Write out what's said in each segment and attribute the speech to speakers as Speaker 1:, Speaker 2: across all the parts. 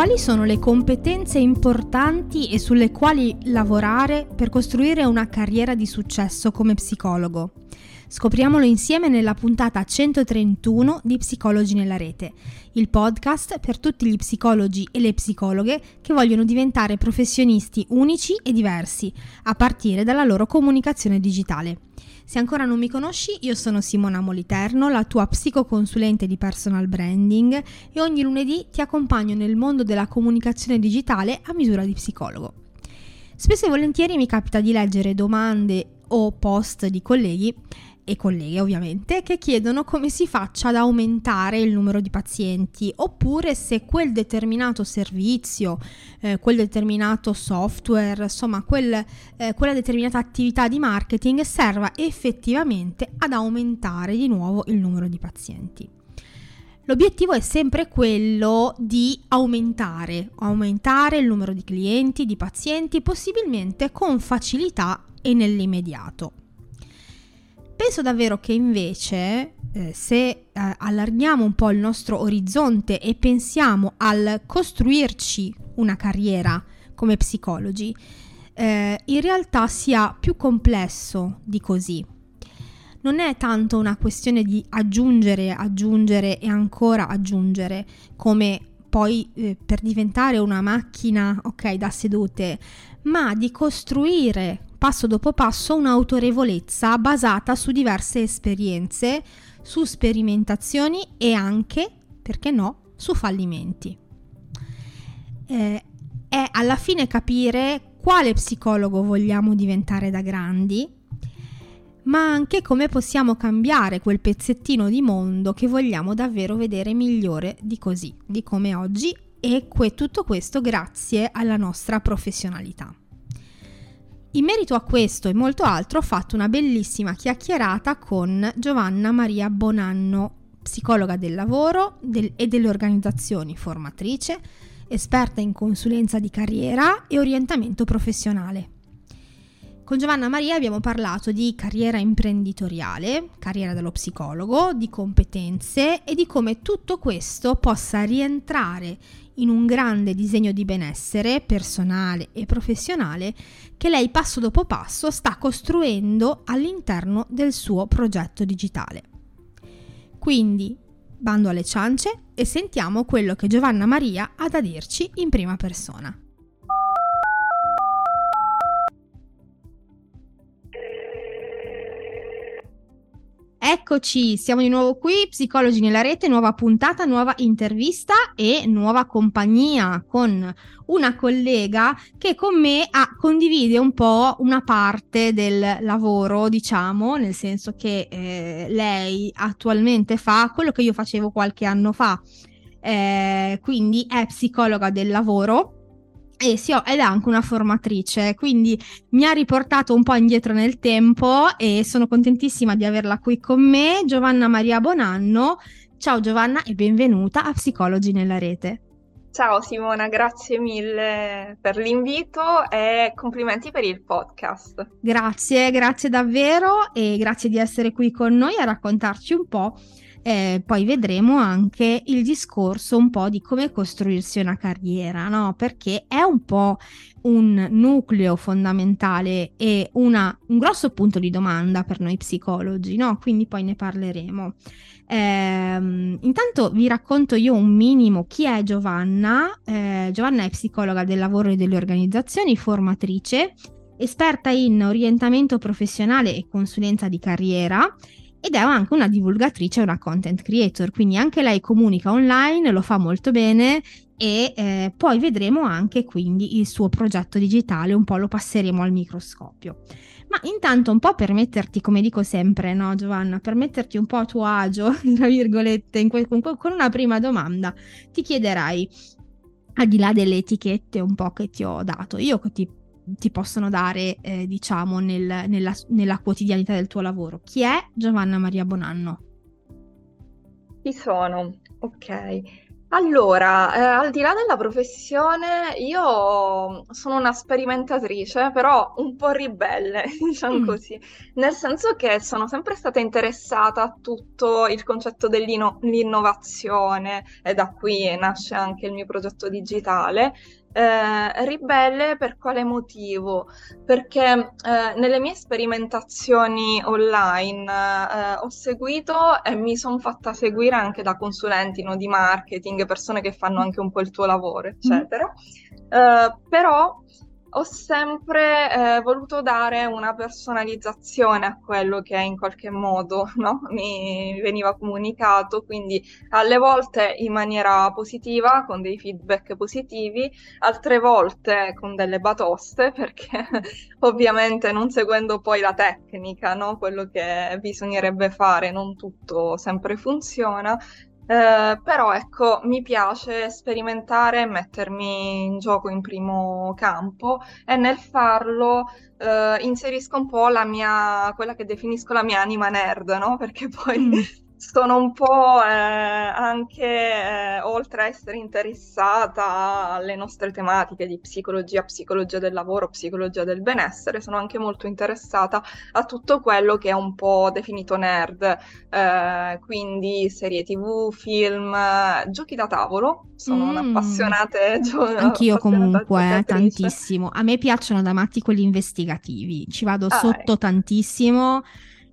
Speaker 1: Quali sono le competenze importanti e sulle quali lavorare per costruire una carriera di successo come psicologo? Scopriamolo insieme nella puntata 131 di Psicologi nella rete, il podcast per tutti gli psicologi e le psicologhe che vogliono diventare professionisti unici e diversi, a partire dalla loro comunicazione digitale. Se ancora non mi conosci, io sono Simona Moliterno, la tua psicoconsulente di personal branding e ogni lunedì ti accompagno nel mondo della comunicazione digitale a misura di psicologo. Spesso e volentieri mi capita di leggere domande o post di colleghi e colleghe ovviamente che chiedono come si faccia ad aumentare il numero di pazienti oppure se quel determinato servizio, eh, quel determinato software, insomma quel, eh, quella determinata attività di marketing serva effettivamente ad aumentare di nuovo il numero di pazienti. L'obiettivo è sempre quello di aumentare, aumentare il numero di clienti, di pazienti, possibilmente con facilità e nell'immediato. Penso davvero che invece eh, se eh, allarghiamo un po' il nostro orizzonte e pensiamo al costruirci una carriera come psicologi, eh, in realtà sia più complesso di così. Non è tanto una questione di aggiungere, aggiungere e ancora aggiungere, come poi eh, per diventare una macchina, ok, da sedute, ma di costruire passo dopo passo un'autorevolezza basata su diverse esperienze, su sperimentazioni e anche, perché no, su fallimenti. Eh, è alla fine capire quale psicologo vogliamo diventare da grandi, ma anche come possiamo cambiare quel pezzettino di mondo che vogliamo davvero vedere migliore di così, di come oggi e que- tutto questo grazie alla nostra professionalità. In merito a questo e molto altro ho fatto una bellissima chiacchierata con Giovanna Maria Bonanno, psicologa del lavoro del, e delle organizzazioni, formatrice, esperta in consulenza di carriera e orientamento professionale. Con Giovanna Maria abbiamo parlato di carriera imprenditoriale, carriera dello psicologo, di competenze e di come tutto questo possa rientrare in un grande disegno di benessere personale e professionale che lei passo dopo passo sta costruendo all'interno del suo progetto digitale. Quindi, bando alle ciance e sentiamo quello che Giovanna Maria ha da dirci in prima persona. Eccoci, siamo di nuovo qui, Psicologi nella rete, nuova puntata, nuova intervista e nuova compagnia con una collega che con me ha, condivide un po' una parte del lavoro, diciamo, nel senso che eh, lei attualmente fa quello che io facevo qualche anno fa, eh, quindi è psicologa del lavoro e sì, ed è anche una formatrice, quindi mi ha riportato un po' indietro nel tempo e sono contentissima di averla qui con me, Giovanna Maria Bonanno. Ciao Giovanna e benvenuta a Psicologi nella rete.
Speaker 2: Ciao Simona, grazie mille per l'invito e complimenti per il podcast.
Speaker 1: Grazie, grazie davvero e grazie di essere qui con noi a raccontarci un po' eh, poi vedremo anche il discorso un po' di come costruirsi una carriera, no? Perché è un po' un nucleo fondamentale e una, un grosso punto di domanda per noi psicologi, no? Quindi poi ne parleremo. Eh, intanto vi racconto io un minimo chi è Giovanna. Eh, Giovanna è psicologa del lavoro e delle organizzazioni, formatrice, esperta in orientamento professionale e consulenza di carriera ed è anche una divulgatrice, una content creator, quindi anche lei comunica online, lo fa molto bene e eh, poi vedremo anche quindi il suo progetto digitale, un po' lo passeremo al microscopio. Ma intanto un po' per metterti, come dico sempre, no Giovanna, per metterti un po' a tuo agio, tra virgolette, que- con una prima domanda, ti chiederai, al di là delle etichette un po' che ti ho dato, io ti ti possono dare, eh, diciamo, nel, nella, nella, quotidianità del tuo lavoro. Chi è Giovanna Maria Bonanno?
Speaker 2: Chi sono? Ok. Allora, eh, al di là della professione, io sono una sperimentatrice, però un po' ribelle, diciamo
Speaker 1: Mm.
Speaker 2: così, nel senso che sono sempre stata interessata a tutto il concetto dell'innovazione e da qui nasce anche il mio progetto digitale. Eh, ribelle per quale motivo? Perché eh, nelle mie sperimentazioni online eh, ho seguito e mi sono fatta seguire anche da consulenti, no, di marketing, persone che fanno anche un po' il tuo lavoro, eccetera. Eh, però ho sempre eh, voluto dare una personalizzazione a quello che in qualche modo, no, mi veniva comunicato, quindi alle volte in maniera positiva, con dei feedback positivi, altre volte con delle batoste, perché ovviamente non seguendo poi la tecnica, no? Quello che bisognerebbe fare, non tutto sempre funziona. Eh, però ecco, mi piace sperimentare e mettermi in gioco in primo campo e nel farlo eh, inserisco un po' la mia, quella che definisco la mia anima nerd, no? Perché poi
Speaker 1: Mm.
Speaker 2: Sono un po' eh, anche, eh, oltre a essere interessata alle nostre tematiche di psicologia, psicologia del lavoro, psicologia del benessere, sono anche molto interessata a tutto quello che è un po' definito nerd, eh, quindi serie TV, film, giochi da tavolo. Sono
Speaker 1: Mm.
Speaker 2: un'appassionata gio-
Speaker 1: Anch'io comunque, eh, tantissimo. A me piacciono da matti quelli investigativi, ci vado
Speaker 2: Ah,
Speaker 1: sotto tantissimo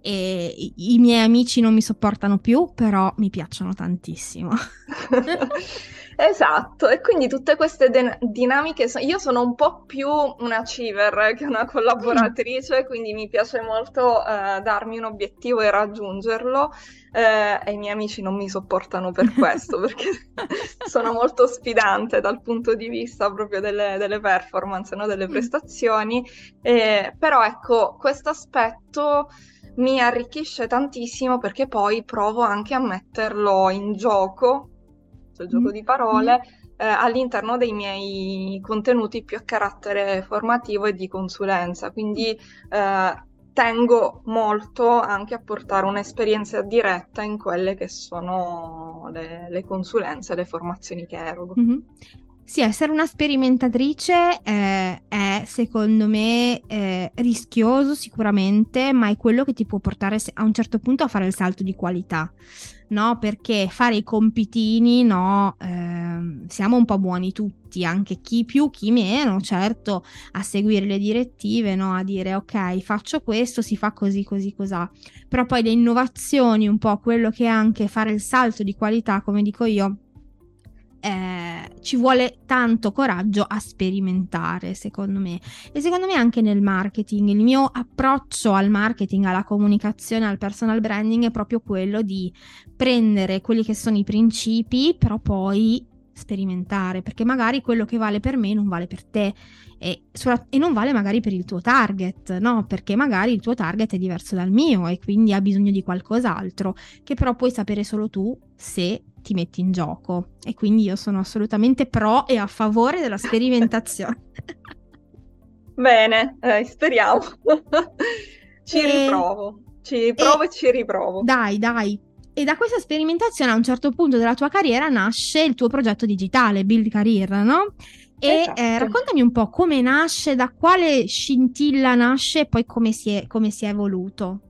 Speaker 1: e i miei amici non mi sopportano più, però mi piacciono tantissimo.
Speaker 2: Esatto, e quindi tutte queste den- dinamiche, so- io sono un po' più una achiever che una
Speaker 1: Mm.
Speaker 2: collaboratrice, quindi mi piace molto eh, darmi un obiettivo e raggiungerlo, eh, e i miei amici non mi sopportano per questo, perché sono molto sfidante dal punto di vista proprio delle, delle performance, no? Delle
Speaker 1: Mm.
Speaker 2: prestazioni, eh, però ecco, questo aspetto mi arricchisce tantissimo perché poi provo anche a metterlo in gioco, sul gioco
Speaker 1: Mm.
Speaker 2: di parole, eh, all'interno dei miei contenuti più a carattere formativo e di consulenza. Quindi eh, tengo molto anche a portare un'esperienza diretta in quelle che sono le, le consulenze, le formazioni che erogo.
Speaker 1: Mhm. Sì, essere una sperimentatrice eh, è secondo me eh, rischioso sicuramente, ma è quello che ti può portare a un certo punto a fare il salto di qualità, no? Perché fare i compitini, no? ehm, siamo un po' buoni tutti, anche chi più, chi meno, certo, a seguire le direttive, no? A dire ok, faccio questo, si fa così, così, cos'ha. Però poi le innovazioni, un po' quello che è anche fare il salto di qualità, come dico io eh, ci vuole tanto coraggio a sperimentare, secondo me. E secondo me anche nel marketing, il mio approccio al marketing, alla comunicazione, al personal branding è proprio quello di prendere quelli che sono i principi, però poi sperimentare, perché magari quello che vale per me non vale per te e, e non vale magari per il tuo target, no? Perché magari il tuo target è diverso dal mio e quindi ha bisogno di qualcos'altro che però puoi sapere solo tu se ti metti in gioco. E quindi io sono assolutamente pro e a favore della sperimentazione.
Speaker 2: Bene, eh, speriamo. Ci
Speaker 1: E-
Speaker 2: riprovo, ci provo e ci riprovo.
Speaker 1: Dai, dai. E da questa sperimentazione a un certo punto della tua carriera nasce il tuo progetto digitale, Build Career, no? E
Speaker 2: Esatto.
Speaker 1: eh, raccontami un po' come nasce, da quale scintilla nasce e poi come si è, come si è evoluto.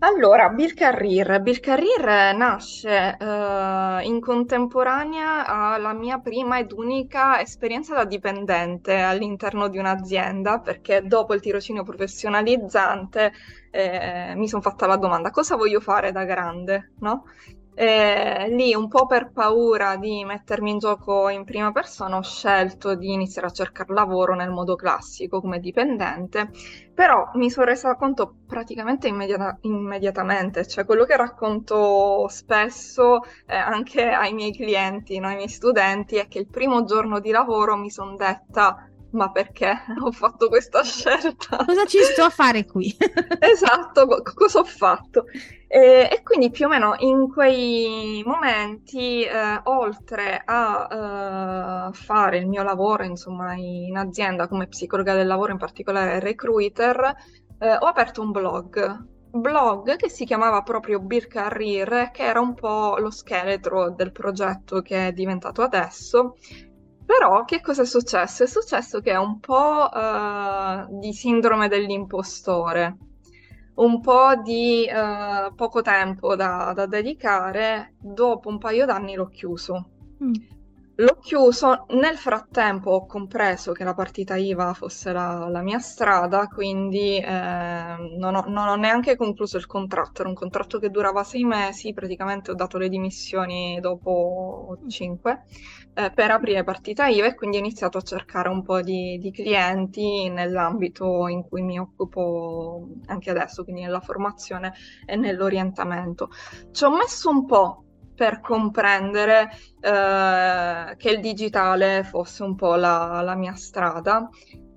Speaker 2: Allora, Bill Carrier nasce eh, in contemporanea alla mia prima ed unica esperienza da dipendente all'interno di un'azienda, perché dopo il tirocinio professionalizzante eh, mi sono fatta la domanda: cosa voglio fare da grande? No? E lì, un po' per paura di mettermi in gioco in prima persona, ho scelto di iniziare a cercare lavoro nel modo classico come dipendente. Però mi sono resa conto praticamente immediata- immediatamente, cioè quello che racconto spesso eh, anche ai miei clienti, no, ai miei studenti, è che il primo giorno di lavoro mi sono detta, ma perché ho fatto questa scelta?
Speaker 1: Cosa ci sto a fare qui?
Speaker 2: Esatto, co- cosa ho fatto? E, e quindi più o meno in quei momenti, eh, oltre a eh, fare il mio lavoro, insomma, in azienda come psicologa del lavoro, in particolare recruiter, eh, ho aperto un blog, blog che si chiamava proprio Bill Carrier, che era un po' lo scheletro del progetto che è diventato adesso. Però che cosa è successo? È successo che è un po' uh, di sindrome dell'impostore, un po' di uh, poco tempo da, da, dedicare, dopo un paio d'anni l'ho chiuso. Mm. L'ho chiuso, nel frattempo ho compreso che la partita IVA fosse la, la mia strada, quindi eh, non, ho, non, ho, neanche concluso il contratto, era un contratto che durava sei mesi, praticamente ho dato le dimissioni dopo cinque eh, per aprire partita IVA e quindi ho iniziato a cercare un po' di, di clienti nell'ambito in cui mi occupo anche adesso, quindi nella formazione e nell'orientamento. Ci ho messo un po' per comprendere eh, che il digitale fosse un po' la, la mia strada.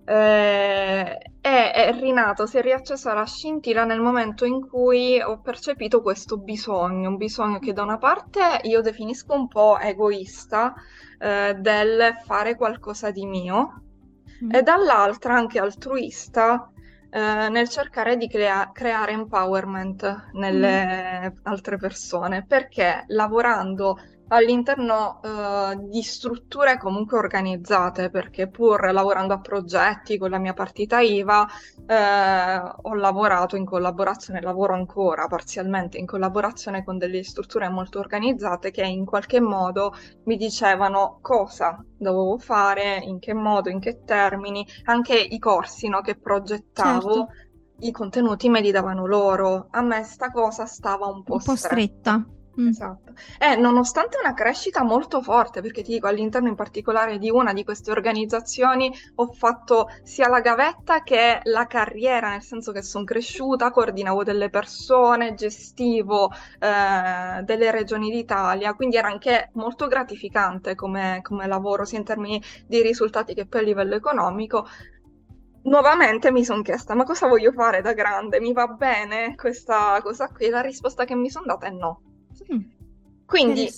Speaker 2: Eh, è, è rinato, si è riaccesa la scintilla nel momento in cui ho percepito questo bisogno, un bisogno che da una parte io definisco un po' egoista, eh, del fare qualcosa di mio, mm. e dall'altra anche altruista eh, nel cercare di crea- creare empowerment nelle mm. altre persone, perché lavorando all'interno uh, di strutture comunque organizzate, perché pur lavorando a progetti con la mia partita IVA, eh, ho lavorato in collaborazione, lavoro ancora parzialmente in collaborazione con delle strutture molto organizzate che in qualche modo mi dicevano cosa dovevo fare, in che modo, in che termini, anche i corsi no, che progettavo. Certo. I contenuti me li davano loro, a me sta cosa stava un po',
Speaker 1: un po stretta. stretta.
Speaker 2: Esatto. Eh, nonostante una crescita molto forte, perché ti dico, all'interno in particolare di una di queste organizzazioni ho fatto sia la gavetta che la carriera, nel senso che sono cresciuta, coordinavo delle persone, gestivo eh, delle regioni d'Italia, quindi era anche molto gratificante come, come lavoro, sia in termini di risultati che poi a livello economico nuovamente mi sono chiesta ma cosa voglio fare da grande? Mi va bene questa cosa qui? La risposta che mi sono data è no. Quindi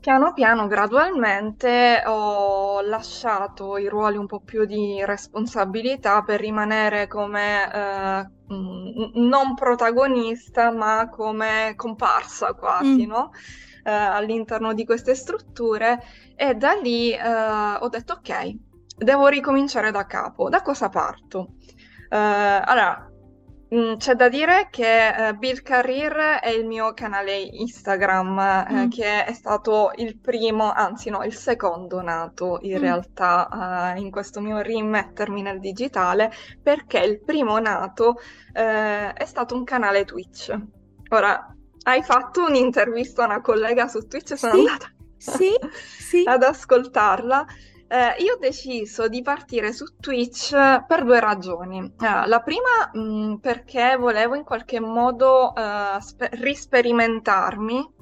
Speaker 2: piano piano, gradualmente ho lasciato i ruoli un po' più di responsabilità per rimanere come eh, non protagonista, ma come comparsa quasi, mm. no? eh, all'interno di queste strutture e da lì eh, ho detto ok, devo ricominciare da capo. Da cosa parto? Eh, allora, c'è da dire che eh, Bill Career è il mio canale Instagram, eh, mm. che è stato il primo, anzi no, il secondo nato in mm. realtà eh, in questo mio rimettermi nel digitale, perché il primo nato eh, è stato un canale Twitch. Ora, hai fatto un'intervista a una collega su Twitch, sono
Speaker 1: sì,
Speaker 2: andata
Speaker 1: sì, sì.
Speaker 2: ad ascoltarla eh, io ho deciso di partire su Twitch per due ragioni. Eh, la prima mh, mm, perché volevo in qualche modo eh, spe- risperimentarmi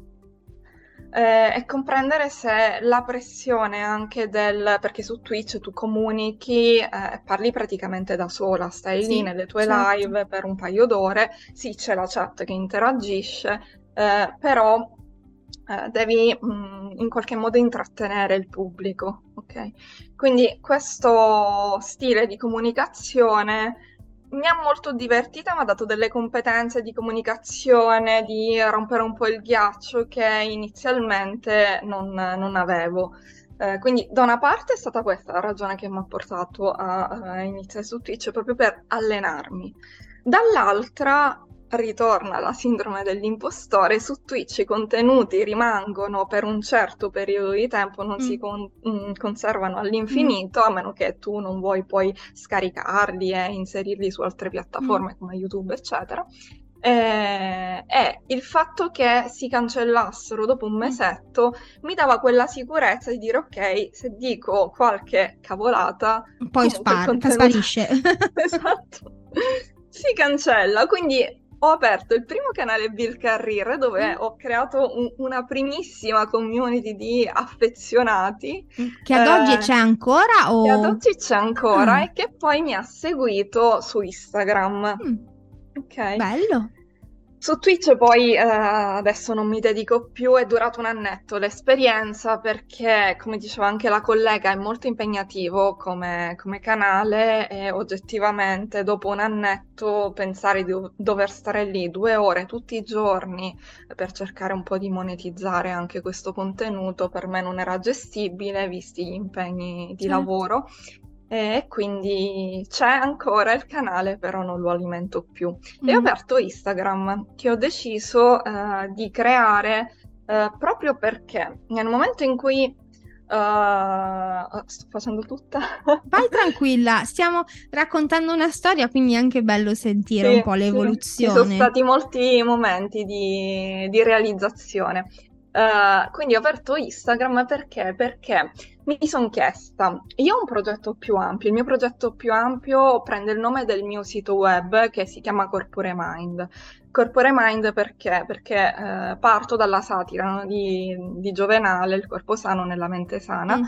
Speaker 2: eh, e comprendere se la pressione anche del... perché su Twitch tu comunichi e eh, parli praticamente da sola, stai sì, lì nelle tue certo. live per un paio d'ore, sì c'è la chat che interagisce, eh, però eh, devi mh, mm, in qualche modo intrattenere il pubblico, ok? Quindi questo stile di comunicazione mi ha molto divertita, mi ha dato delle competenze di comunicazione, di rompere un po' il ghiaccio che inizialmente non, non avevo. Eh, quindi da una parte è stata questa la ragione che mi ha portato a, a iniziare su Twitch, proprio per allenarmi. Dall'altra ritorna la sindrome dell'impostore, su Twitch i contenuti rimangono per un certo periodo di tempo, non mm. si con- mm, conservano all'infinito, mm. a meno che tu non vuoi poi scaricarli e inserirli su altre piattaforme mm. come YouTube, eccetera. Eh, e il fatto che si cancellassero dopo un mm. mesetto mi dava quella sicurezza di dire ok, se dico qualche cavolata,
Speaker 1: poi spar- contenuto... sparisce.
Speaker 2: esatto. Si cancella, quindi ho aperto il primo canale Bill Carrier dove mm. ho creato un, una primissima community di affezionati.
Speaker 1: Che ad oggi eh, c'è ancora? O...
Speaker 2: Che ad oggi c'è ancora ah. e che poi mi ha seguito su Instagram.
Speaker 1: Mm. Ok. Bello.
Speaker 2: Su Twitch poi eh, adesso non mi dedico più, è durato un annetto l'esperienza perché, come diceva anche la collega, è molto impegnativo come, come canale e oggettivamente dopo un annetto pensare di dover stare lì due ore tutti i giorni per cercare un po' di monetizzare anche questo contenuto per me non era gestibile visti gli impegni di certo. lavoro e quindi c'è ancora il canale, però non lo alimento più. Mm. E ho aperto Instagram, che ho deciso uh, di creare uh, proprio perché nel momento in cui Uh, sto facendo tutta.
Speaker 1: Vai tranquilla, stiamo raccontando una storia, quindi è anche bello sentire sì, un po' l'evoluzione.
Speaker 2: Sì, ci sono stati molti momenti di, di realizzazione. Uh, quindi ho aperto Instagram perché? Perché mi sono chiesta, io ho un progetto più ampio, il mio progetto più ampio prende il nome del mio sito web che si chiama Corpore Mind. Corpore Mind perché? Perché uh, parto dalla satira no? di, di, Giovenale, il corpo sano nella mente sana. Mm.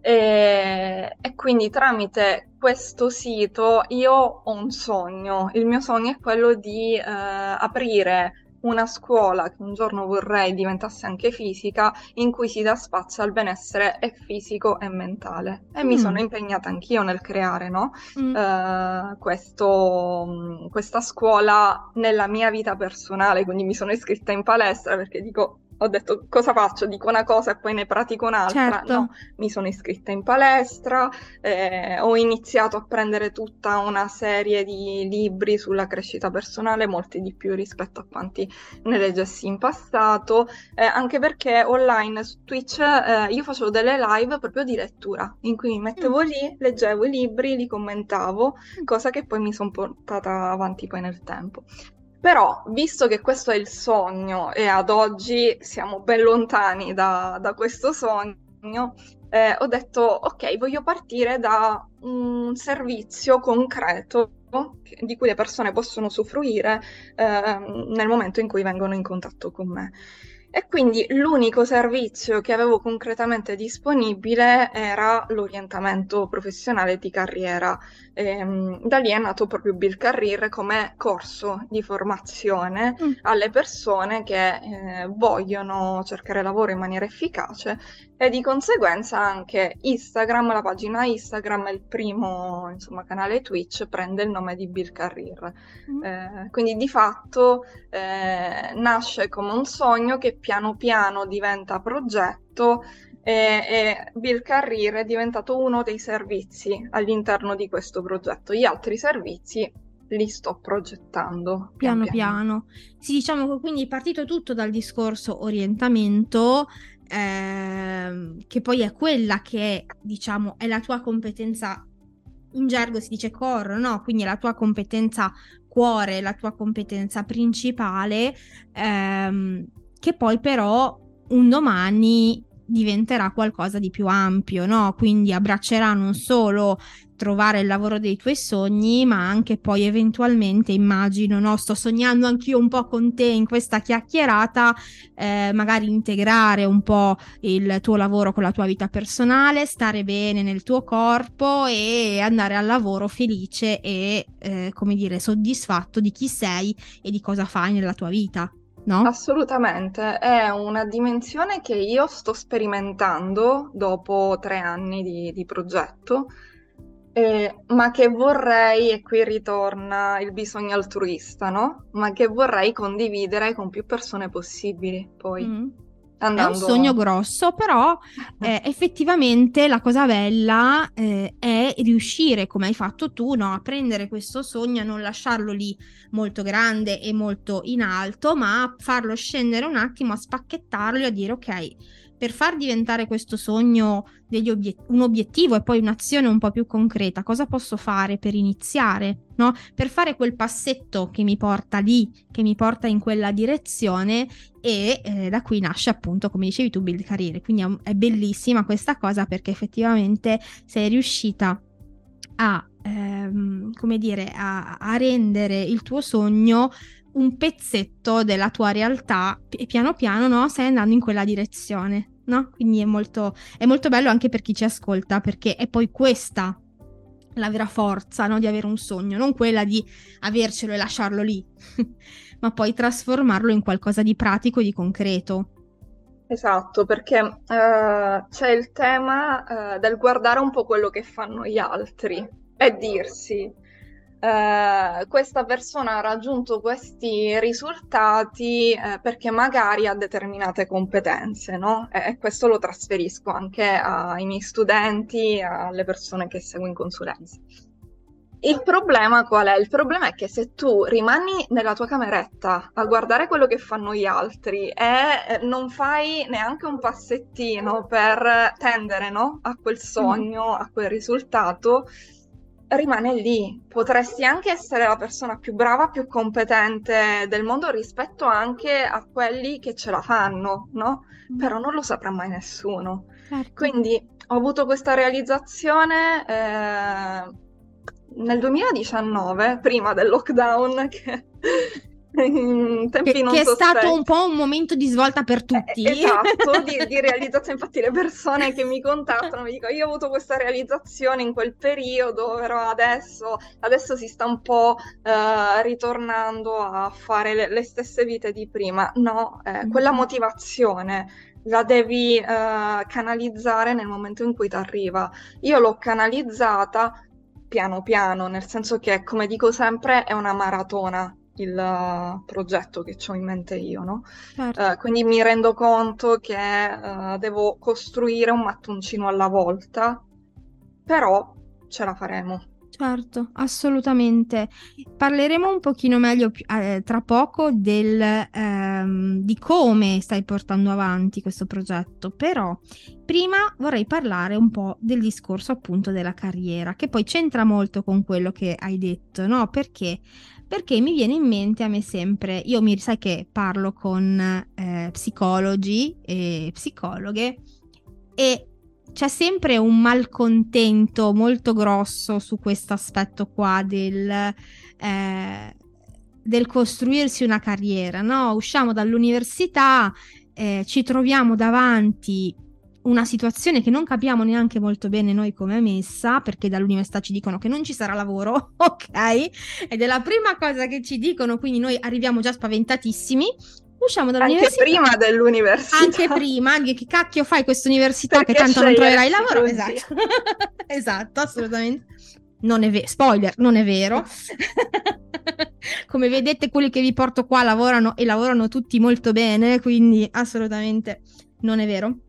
Speaker 2: E, e, quindi tramite questo sito io ho un sogno. Il mio sogno è quello di uh, aprire una scuola che un giorno vorrei diventasse anche fisica, in cui si dà spazio al benessere e fisico e mentale. E mm. mi sono impegnata anch'io nel creare no? mm. uh, questo, questa scuola nella mia vita personale, quindi mi sono iscritta in palestra perché dico ho detto cosa faccio? Dico una cosa e poi ne pratico un'altra. Certo. No, mi sono iscritta in palestra, eh, ho iniziato a prendere tutta una serie di libri sulla crescita personale, molti di più rispetto a quanti ne leggessi in passato, eh, anche perché online su Twitch eh, io facevo delle live proprio di lettura, in cui mi mettevo mm. lì, leggevo i libri, li commentavo, mm. cosa che poi mi sono portata avanti poi nel tempo. Però, visto che questo è il sogno e ad oggi siamo ben lontani da, da questo sogno, eh, ho detto, ok, voglio partire da un servizio concreto di cui le persone possono usufruire eh, nel momento in cui vengono in contatto con me. E quindi l'unico servizio che avevo concretamente disponibile era l'orientamento professionale di carriera. Ehm, da lì è nato proprio Bill Career come corso di formazione mm. alle persone che eh, vogliono cercare lavoro in maniera efficace e di conseguenza anche Instagram, la pagina Instagram, il primo insomma, canale Twitch prende il nome di Bill Career. Mm. Eh, quindi di fatto eh, nasce come un sogno che piano piano diventa progetto e, Bill Career è diventato uno dei servizi all'interno di questo progetto. Gli altri servizi li sto progettando
Speaker 1: piano piano. piano. Sì, diciamo che quindi è partito tutto dal discorso orientamento ehm, che poi è quella che diciamo è la tua competenza in gergo si dice core, no? Quindi è la tua competenza cuore, la tua competenza principale, ehm, che poi però un domani diventerà qualcosa di più ampio, no? Quindi abbraccerà non solo trovare il lavoro dei tuoi sogni, ma anche poi eventualmente immagino, no? Sto sognando anch'io un po' con te in questa chiacchierata, eh, magari integrare un po' il tuo lavoro con la tua vita personale, stare bene nel tuo corpo e andare al lavoro felice e, eh, come dire, soddisfatto di chi sei e di cosa fai nella tua vita. No?
Speaker 2: Assolutamente, è una dimensione che io sto sperimentando dopo tre anni di, di progetto eh, ma che vorrei, e qui ritorna il bisogno altruista, no? Ma che vorrei condividere con più persone possibili poi. Mm.
Speaker 1: Andando... È un sogno grosso, però eh, effettivamente la cosa bella eh, è riuscire, come hai fatto tu, no? a prendere questo sogno, a non lasciarlo lì molto grande e molto in alto, ma a farlo scendere un attimo, a spacchettarlo e a dire ok, per far diventare questo sogno obiet- un obiettivo e poi un'azione un po' più concreta, cosa posso fare per iniziare? No? Per fare quel passetto che mi porta lì, che mi porta in quella direzione e eh, da qui nasce appunto, come dicevi tu, Build Career. Quindi è, è bellissima questa cosa perché effettivamente sei riuscita a, ehm, come dire, a, a rendere il tuo sogno un pezzetto della tua realtà e piano piano no, stai andando in quella direzione. No? Quindi è molto, è molto bello anche per chi ci ascolta perché è poi questa la vera forza no? di avere un sogno, non quella di avercelo e lasciarlo lì, ma poi trasformarlo in qualcosa di pratico e di concreto.
Speaker 2: Esatto, perché uh, c'è il tema uh, del guardare un po' quello che fanno gli altri e dirsi eh, questa persona ha raggiunto questi risultati eh, perché magari ha determinate competenze, no? E, e, questo lo trasferisco anche ai miei studenti, alle persone che seguo in consulenza. Il problema qual è? Il problema è che se tu rimani nella tua cameretta a guardare quello che fanno gli altri e eh, non fai neanche un passettino per tendere no? a quel sogno, a quel risultato, rimane lì. Potresti anche essere la persona più brava, più competente del mondo rispetto anche a quelli che ce la fanno, no? Mm. Però non lo saprà mai nessuno. Certo. Quindi ho avuto questa realizzazione eh, nel 2019, prima del lockdown, che
Speaker 1: che, che è stato un po' un momento di svolta per tutti.
Speaker 2: Eh, esatto, di, di, realizzazione. Infatti le persone che mi contattano mi dicono io ho avuto questa realizzazione in quel periodo, però adesso, adesso si sta un po' uh, ritornando a fare le, le, stesse vite di prima. No, eh, mm-hmm. quella motivazione la devi uh, canalizzare nel momento in cui ti arriva. Io l'ho canalizzata piano piano, nel senso che, come dico sempre, è una maratona il progetto che ho in mente io, no? Certo. Uh, quindi mi rendo conto che uh, devo costruire un mattoncino alla volta, però ce la faremo.
Speaker 1: Certo, assolutamente. Parleremo un pochino meglio eh, tra poco del, ehm, di come stai portando avanti questo progetto, però prima vorrei parlare un po' del discorso appunto della carriera, che poi c'entra molto con quello che hai detto, no? Perché perché mi viene in mente a me sempre, io mi sai che parlo con eh, psicologi e psicologhe e c'è sempre un malcontento molto grosso su questo aspetto qua del, eh, del costruirsi una carriera, no? Usciamo dall'università, eh, ci troviamo davanti una situazione che non capiamo neanche molto bene noi come è messa, perché dall'università ci dicono che non ci sarà lavoro, ok? Ed è la prima cosa che ci dicono, quindi noi arriviamo già spaventatissimi. Usciamo dall'università.
Speaker 2: Anche prima dell'università.
Speaker 1: Anche prima, che cacchio fai questa università che tanto non troverai lavoro? Esatto. esatto, assolutamente. Non è vero, spoiler, non è vero. Come vedete, quelli che vi porto qua lavorano e lavorano tutti molto bene, quindi assolutamente non è vero.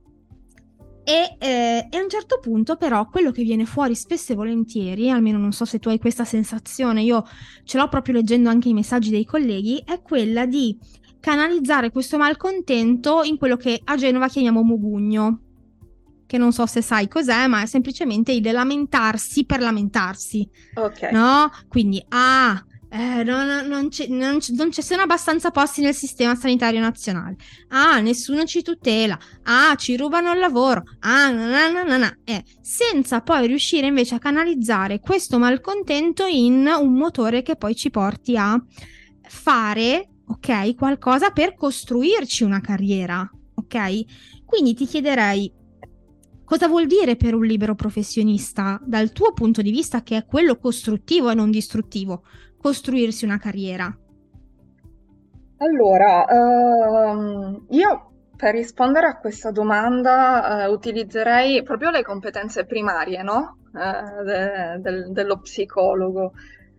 Speaker 1: E, eh, e, a un certo punto, però, quello che viene fuori spesso e volentieri, almeno non so se tu hai questa sensazione, io ce l'ho proprio leggendo anche i messaggi dei colleghi, è quella di canalizzare questo malcontento in quello che a Genova chiamiamo mugugno. Che non so se sai cos'è, ma è semplicemente il lamentarsi per lamentarsi.
Speaker 2: Ok.
Speaker 1: No? Quindi, ah, eh, non, non, c- non, non, ci sono abbastanza posti nel sistema sanitario nazionale. Ah, nessuno ci tutela. Ah, ci rubano il lavoro. Ah, na, na, na, na. Eh, senza poi riuscire invece a canalizzare questo malcontento in un motore che poi ci porti a fare, ok, qualcosa per costruirci una carriera, ok? Quindi ti chiederei cosa vuol dire per un libero professionista dal tuo punto di vista che è quello costruttivo e non distruttivo? Costruirsi una carriera?
Speaker 2: Allora, uh, io per rispondere a questa domanda uh, utilizzerei proprio le competenze primarie, no? Uh, de- de- dello psicologo,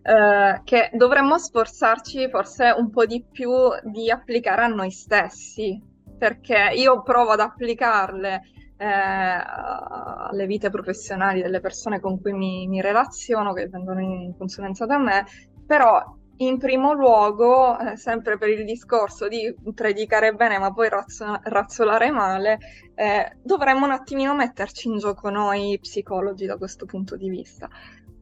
Speaker 2: eh, che dovremmo sforzarci forse un po' di più di applicare a noi stessi, perché io provo ad applicarle eh, alle vite professionali delle persone con cui mi, mi, relaziono, che vengono in consulenza da me, però in primo luogo, eh, sempre per il discorso di predicare bene ma poi razzo- razzolare male, eh, dovremmo un attimino metterci in gioco noi psicologi da questo punto di vista.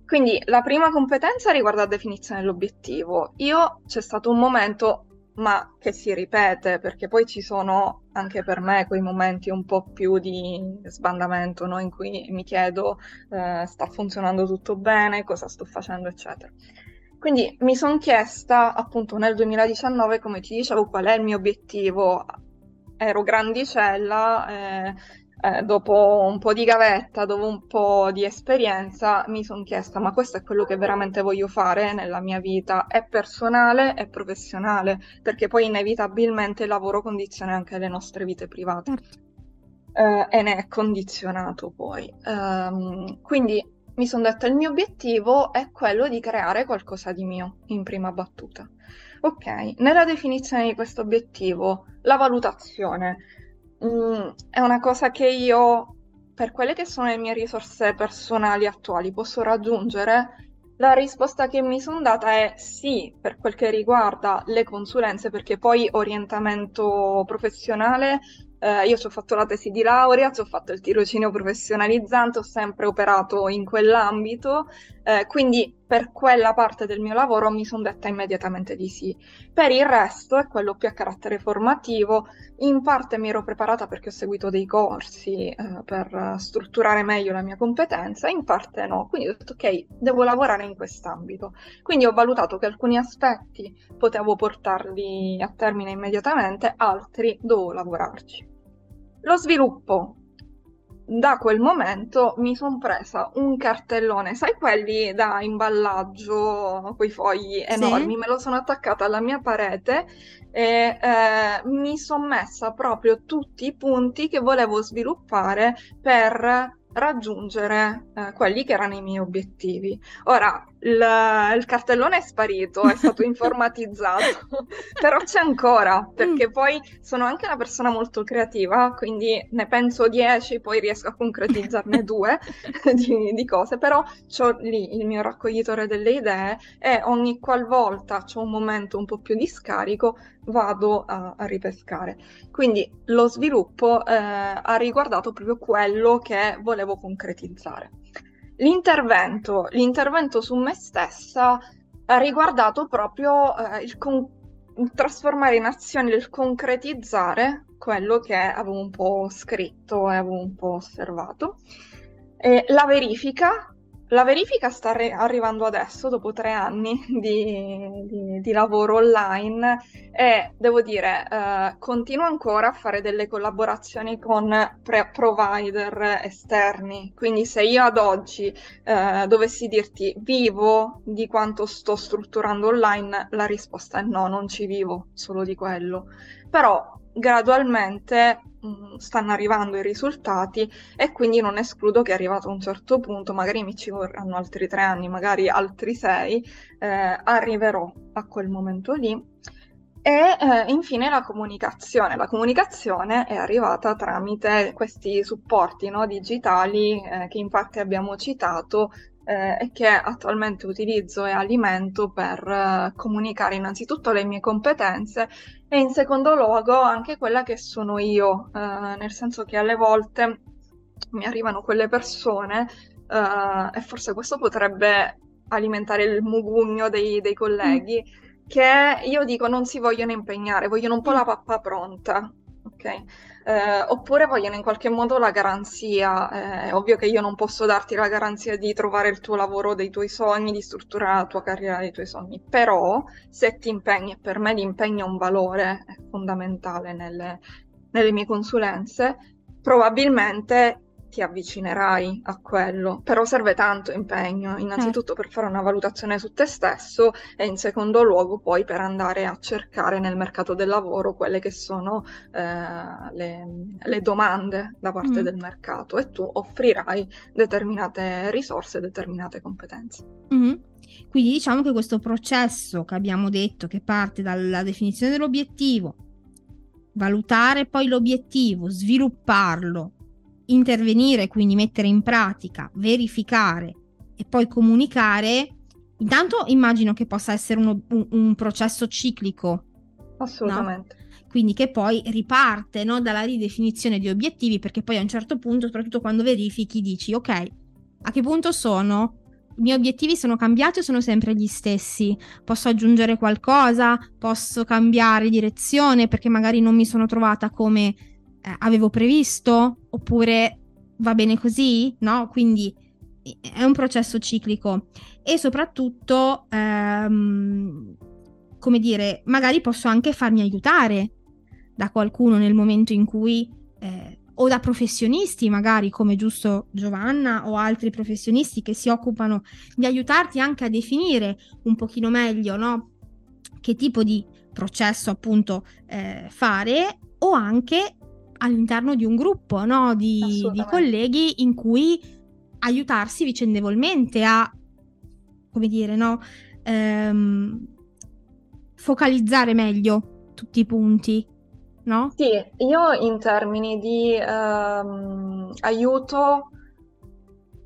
Speaker 2: Quindi la prima competenza riguarda la definizione dell'obiettivo. Io c'è stato un momento, ma che si ripete, perché poi ci sono anche per me quei momenti un po' più di sbandamento, no? in cui mi chiedo eh, sta funzionando tutto bene, cosa sto facendo, eccetera. Quindi mi sono chiesta appunto nel 2019, come ti dicevo, qual è il mio obiettivo. Ero grandicella, eh, eh, dopo un po' di gavetta, dopo un po' di esperienza, mi sono chiesta, ma questo è quello che veramente voglio fare nella mia vita, è personale e professionale, perché poi inevitabilmente il lavoro condiziona anche le nostre vite private. Certo. Eh, e ne è condizionato poi. Um, quindi mi sono detta il mio obiettivo è quello di creare qualcosa di mio in prima battuta. Ok, nella definizione di questo obiettivo, la valutazione mm, è una cosa che io, per quelle che sono le mie risorse personali attuali, posso raggiungere. La risposta che mi sono data è sì, per quel che riguarda le consulenze, perché poi orientamento professionale eh, io ci ho fatto la tesi di laurea, ci ho fatto il tirocinio professionalizzante, ho sempre operato in quell'ambito, eh, quindi per quella parte del mio lavoro mi sono detta immediatamente di sì. Per il resto è quello più a carattere formativo, in parte mi ero preparata perché ho seguito dei corsi eh, per strutturare meglio la mia competenza, in parte no, quindi ho detto ok, devo lavorare in quest'ambito. Quindi ho valutato che alcuni aspetti potevo portarli a termine immediatamente, altri dovevo lavorarci. Lo sviluppo. Da quel momento mi sono presa un cartellone, sai quelli da imballaggio, quei fogli enormi, sì. me lo sono attaccata alla mia parete e eh, mi sono messa proprio tutti i punti che volevo sviluppare per raggiungere eh, quelli che erano i miei obiettivi. Ora, il, il cartellone è sparito, è stato informatizzato, però c'è ancora, perché mm. poi sono anche una persona molto creativa, quindi ne penso 10, poi riesco a concretizzarne due di, di, cose, però ho lì il mio raccoglitore delle idee e ogni qualvolta ho un momento un po' più di scarico, vado a, a ripescare. Quindi lo sviluppo eh, ha riguardato proprio quello che volevo concretizzare. L'intervento, l'intervento su me stessa ha riguardato proprio eh, il, con- trasformare in azione, il concretizzare quello che avevo un po' scritto e avevo un po' osservato. E la verifica la verifica sta arri- arrivando adesso, dopo tre anni di, di, di lavoro online e devo dire, eh, continuo ancora a fare delle collaborazioni con pre- provider esterni. Quindi se io ad oggi eh, dovessi dirti vivo di quanto sto strutturando online, la risposta è no, non ci vivo solo di quello. Però gradualmente mh, stanno arrivando i risultati e quindi non escludo che arrivato a un certo punto, magari mi ci vorranno altri tre anni, magari altri sei, eh, arriverò a quel momento lì. E eh, infine la comunicazione. La comunicazione è arrivata tramite questi supporti no, digitali eh, che in parte abbiamo citato eh, e che attualmente utilizzo e alimento per eh, comunicare innanzitutto le mie competenze e in secondo luogo anche quella che sono io, eh, nel senso che alle volte mi arrivano quelle persone eh, e forse questo potrebbe alimentare il mugugno dei, dei colleghi. Mm. Che io dico non si vogliono impegnare, vogliono un po' la pappa pronta, ok? Eh, oppure vogliono in qualche modo la garanzia. Eh, è ovvio che io non posso darti la garanzia di trovare il tuo lavoro dei tuoi sogni, di strutturare la tua carriera dei tuoi sogni, però se ti impegni, e per me l'impegno è un valore fondamentale nelle, nelle mie consulenze, probabilmente ti avvicinerai a quello, però serve tanto impegno, innanzitutto per fare una valutazione su te stesso e in secondo luogo poi per andare a cercare nel mercato del lavoro quelle che sono eh, le, le, domande da parte mm. del mercato e tu offrirai determinate risorse, determinate competenze.
Speaker 1: Mm. Quindi diciamo che questo processo che abbiamo detto che parte dalla definizione dell'obiettivo, valutare poi l'obiettivo, svilupparlo, intervenire, quindi mettere in pratica, verificare e poi comunicare, intanto immagino che possa essere uno, un, un, processo ciclico.
Speaker 2: Assolutamente.
Speaker 1: No? Quindi che poi riparte no, dalla ridefinizione di obiettivi, perché poi a un certo punto, soprattutto quando verifichi, dici ok, a che punto sono? I miei obiettivi sono cambiati o sono sempre gli stessi? Posso aggiungere qualcosa? Posso cambiare direzione perché magari non mi sono trovata come eh, avevo previsto oppure va bene così, no? Quindi è un processo ciclico e soprattutto, ehm, come dire, magari posso anche farmi aiutare da qualcuno nel momento in cui eh, o da professionisti, magari come giusto Giovanna o altri professionisti che si occupano di aiutarti anche a definire un pochino meglio, no? Che tipo di processo appunto eh, fare o anche all'interno di un gruppo, no? Di, di colleghi in cui aiutarsi vicendevolmente a, come dire, no? Ehm, focalizzare meglio tutti i punti no?
Speaker 2: Sì, io in termini di ehm, aiuto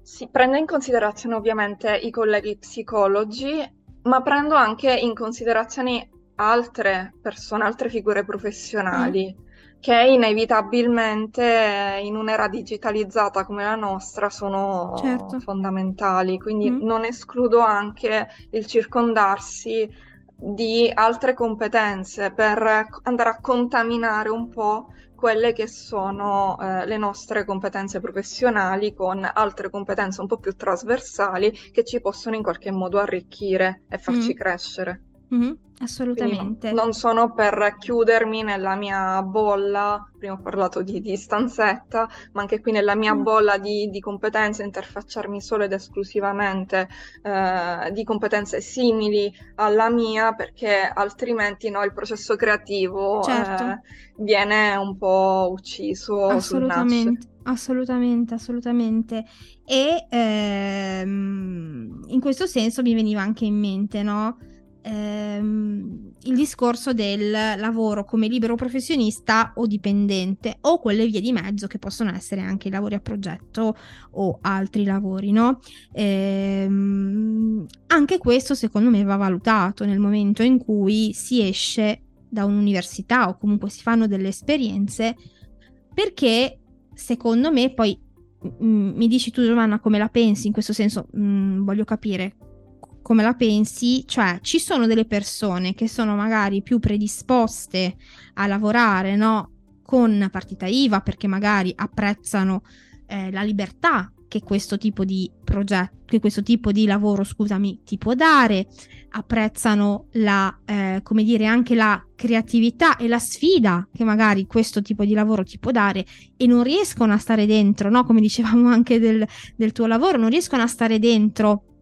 Speaker 2: sì, prendo in considerazione ovviamente i colleghi psicologi, ma prendo anche in considerazione altre persone, altre figure professionali. Mm. Che inevitabilmente in un'era digitalizzata come la nostra sono certo. fondamentali, quindi mm. non escludo anche il circondarsi di altre competenze per andare a contaminare un po' quelle che sono eh, le nostre competenze professionali con altre competenze un po' più trasversali che ci possono in qualche modo arricchire e farci mm. crescere.
Speaker 1: Mm-hmm, assolutamente.
Speaker 2: Quindi non sono per chiudermi nella mia bolla, prima ho parlato di, di stanzetta, ma anche qui nella mia mm. bolla di, di, competenze, interfacciarmi solo ed esclusivamente eh, di competenze simili alla mia, perché altrimenti no, il processo creativo certo. eh, viene un po' ucciso.
Speaker 1: Assolutamente. Assolutamente, assolutamente. E ehm, in questo senso mi veniva anche in mente, no? Ehm, il discorso del lavoro come libero professionista o dipendente o quelle vie di mezzo che possono essere anche i lavori a progetto o altri lavori, no? Ehm, anche questo secondo me va valutato nel momento in cui si esce da un'università o comunque si fanno delle esperienze perché secondo me poi mm, mi dici tu Giovanna come la pensi in questo senso mh, mm, voglio capire come la pensi, cioè ci sono delle persone che sono magari più predisposte a lavorare no, con partita IVA perché magari apprezzano eh, la libertà che questo tipo di progetto, che questo tipo di lavoro, scusami, ti può dare, apprezzano la, eh, come dire, anche la creatività e la sfida che magari questo tipo di lavoro ti può dare e non riescono a stare dentro, no? Come dicevamo anche del, del tuo lavoro, non riescono a stare dentro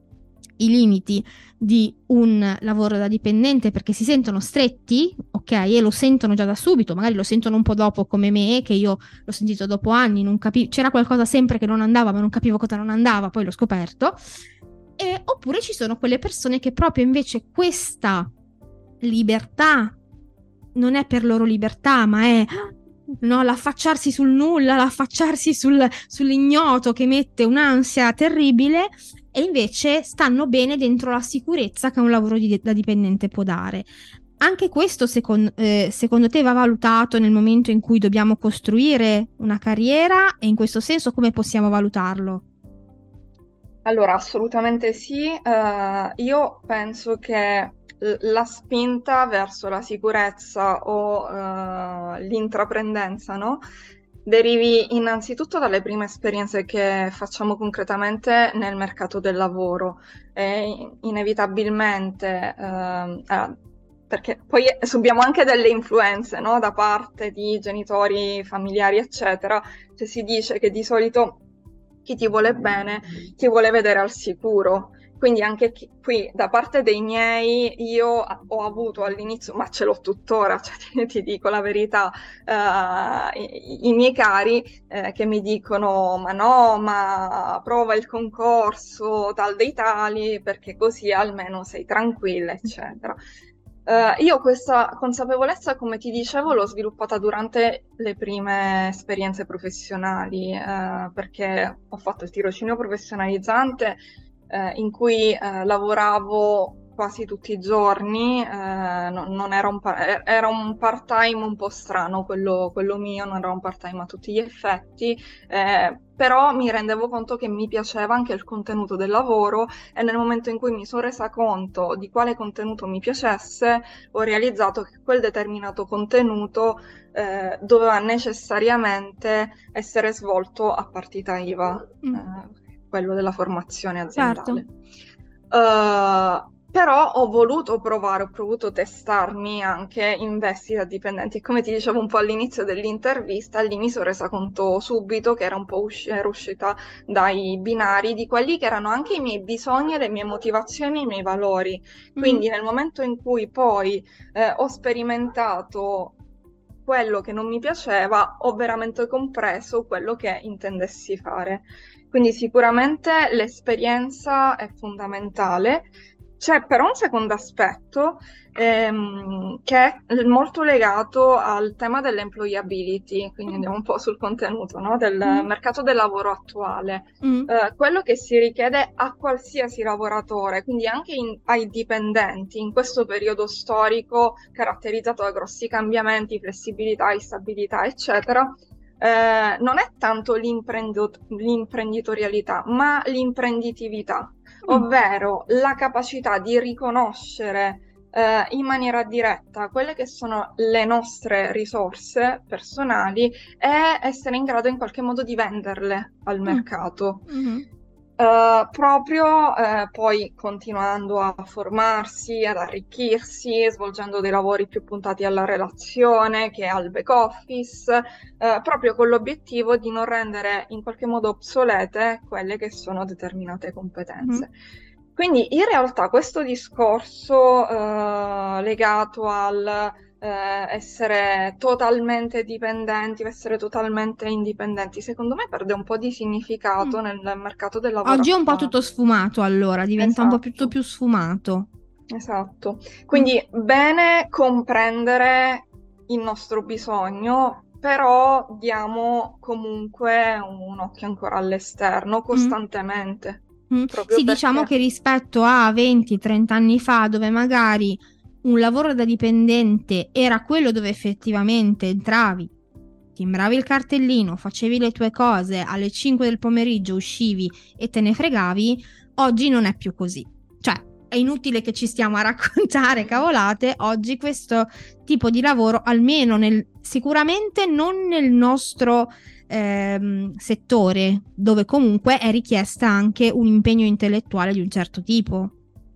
Speaker 1: i limiti di un lavoro da dipendente perché si sentono stretti, ok, e lo sentono già da subito, magari lo sentono un po' dopo come me, che io l'ho sentito dopo anni, non capivo, c'era qualcosa sempre che non andava, ma non capivo cosa non andava, poi l'ho scoperto. E, oppure ci sono quelle persone che proprio invece questa libertà non è per loro libertà, ma è no, l'affacciarsi sul nulla, l'affacciarsi sul, sull'ignoto che mette un'ansia terribile e invece stanno bene dentro la sicurezza che un lavoro di, da dipendente può dare. Anche questo secondo, eh, secondo te va valutato nel momento in cui dobbiamo costruire una carriera e in questo senso come possiamo valutarlo?
Speaker 2: Allora, assolutamente sì. Uh, io penso che la spinta verso la sicurezza o uh, l'intraprendenza, no? Derivi innanzitutto dalle prime esperienze che facciamo concretamente nel mercato del lavoro e inevitabilmente, eh, perché poi subiamo anche delle influenze no? da parte di genitori, familiari, eccetera, cioè si dice che di solito chi ti vuole bene ti vuole vedere al sicuro quindi anche qui da parte dei miei io ho avuto all'inizio, ma ce l'ho tuttora, cioè, ti, dico la verità, uh, i, i, miei cari eh, che mi dicono ma no, ma prova il concorso tal dei tali perché così almeno sei tranquilla, eccetera. Uh, io questa consapevolezza, come ti dicevo, l'ho sviluppata durante le prime esperienze professionali, uh, perché ho fatto il tirocinio professionalizzante eh, in cui eh, lavoravo quasi tutti i giorni, eh, non, non era, un par- era, un part-time un po' strano quello, quello, mio, non era un part-time a tutti gli effetti, eh, però mi rendevo conto che mi piaceva anche il contenuto del lavoro e nel momento in cui mi sono resa conto di quale contenuto mi piacesse, ho realizzato che quel determinato contenuto eh, doveva necessariamente essere svolto a partita IVA. Mm. Quello della formazione aziendale. Certo. Uh, però ho voluto provare, ho voluto testarmi anche in vesti da dipendenti e come ti dicevo un po' all'inizio dell'intervista, lì mi sono resa conto subito che era un po' usci- ero uscita dai binari di quelli che erano anche i miei bisogni, le mie motivazioni, i miei valori. Quindi mm. nel momento in cui poi eh, ho sperimentato quello che non mi piaceva, ho veramente compreso quello che intendessi fare. Quindi sicuramente l'esperienza è fondamentale c'è però un secondo aspetto ehm, che è molto legato al tema dell'employability, quindi andiamo un po' sul contenuto no? del mm. mercato del lavoro attuale. Mm. Eh, quello che si richiede a qualsiasi lavoratore, quindi anche in, ai dipendenti in questo periodo storico caratterizzato da grossi cambiamenti, flessibilità, instabilità, eccetera, eh, non è tanto l'imprenditorialità, ma l'imprenditività. Mm. ovvero la capacità di riconoscere eh, in maniera diretta quelle che sono le nostre risorse personali e essere in grado in qualche modo di venderle al mm. mercato. Mm-hmm. Uh, proprio uh, poi continuando a formarsi, ad arricchirsi, svolgendo dei lavori più puntati alla relazione che al back office, uh, proprio con l'obiettivo di non rendere in qualche modo obsolete quelle che sono determinate competenze. Mm. Quindi in realtà questo discorso legato al eh, essere totalmente dipendenti essere totalmente indipendenti, secondo me perde un po' di significato mm. nel mercato del lavoro.
Speaker 1: Oggi è un po' tutto sfumato allora, diventa esatto. un po' esatto. tutto più sfumato.
Speaker 2: Esatto, quindi mm. bene comprendere il nostro bisogno, però diamo comunque un occhio ancora all'esterno mm. costantemente.
Speaker 1: Mm. Sì, perché... diciamo che rispetto a 20-30 anni fa, dove magari un lavoro da dipendente era quello dove effettivamente entravi, timbravi il cartellino, facevi le tue cose, alle 5 del pomeriggio uscivi e te ne fregavi, oggi non è più così. Cioè, è inutile che ci stiamo a raccontare cavolate, oggi questo tipo di lavoro, almeno nel, sicuramente non nel nostro ehm, settore, dove comunque è richiesta anche un impegno intellettuale di un certo tipo.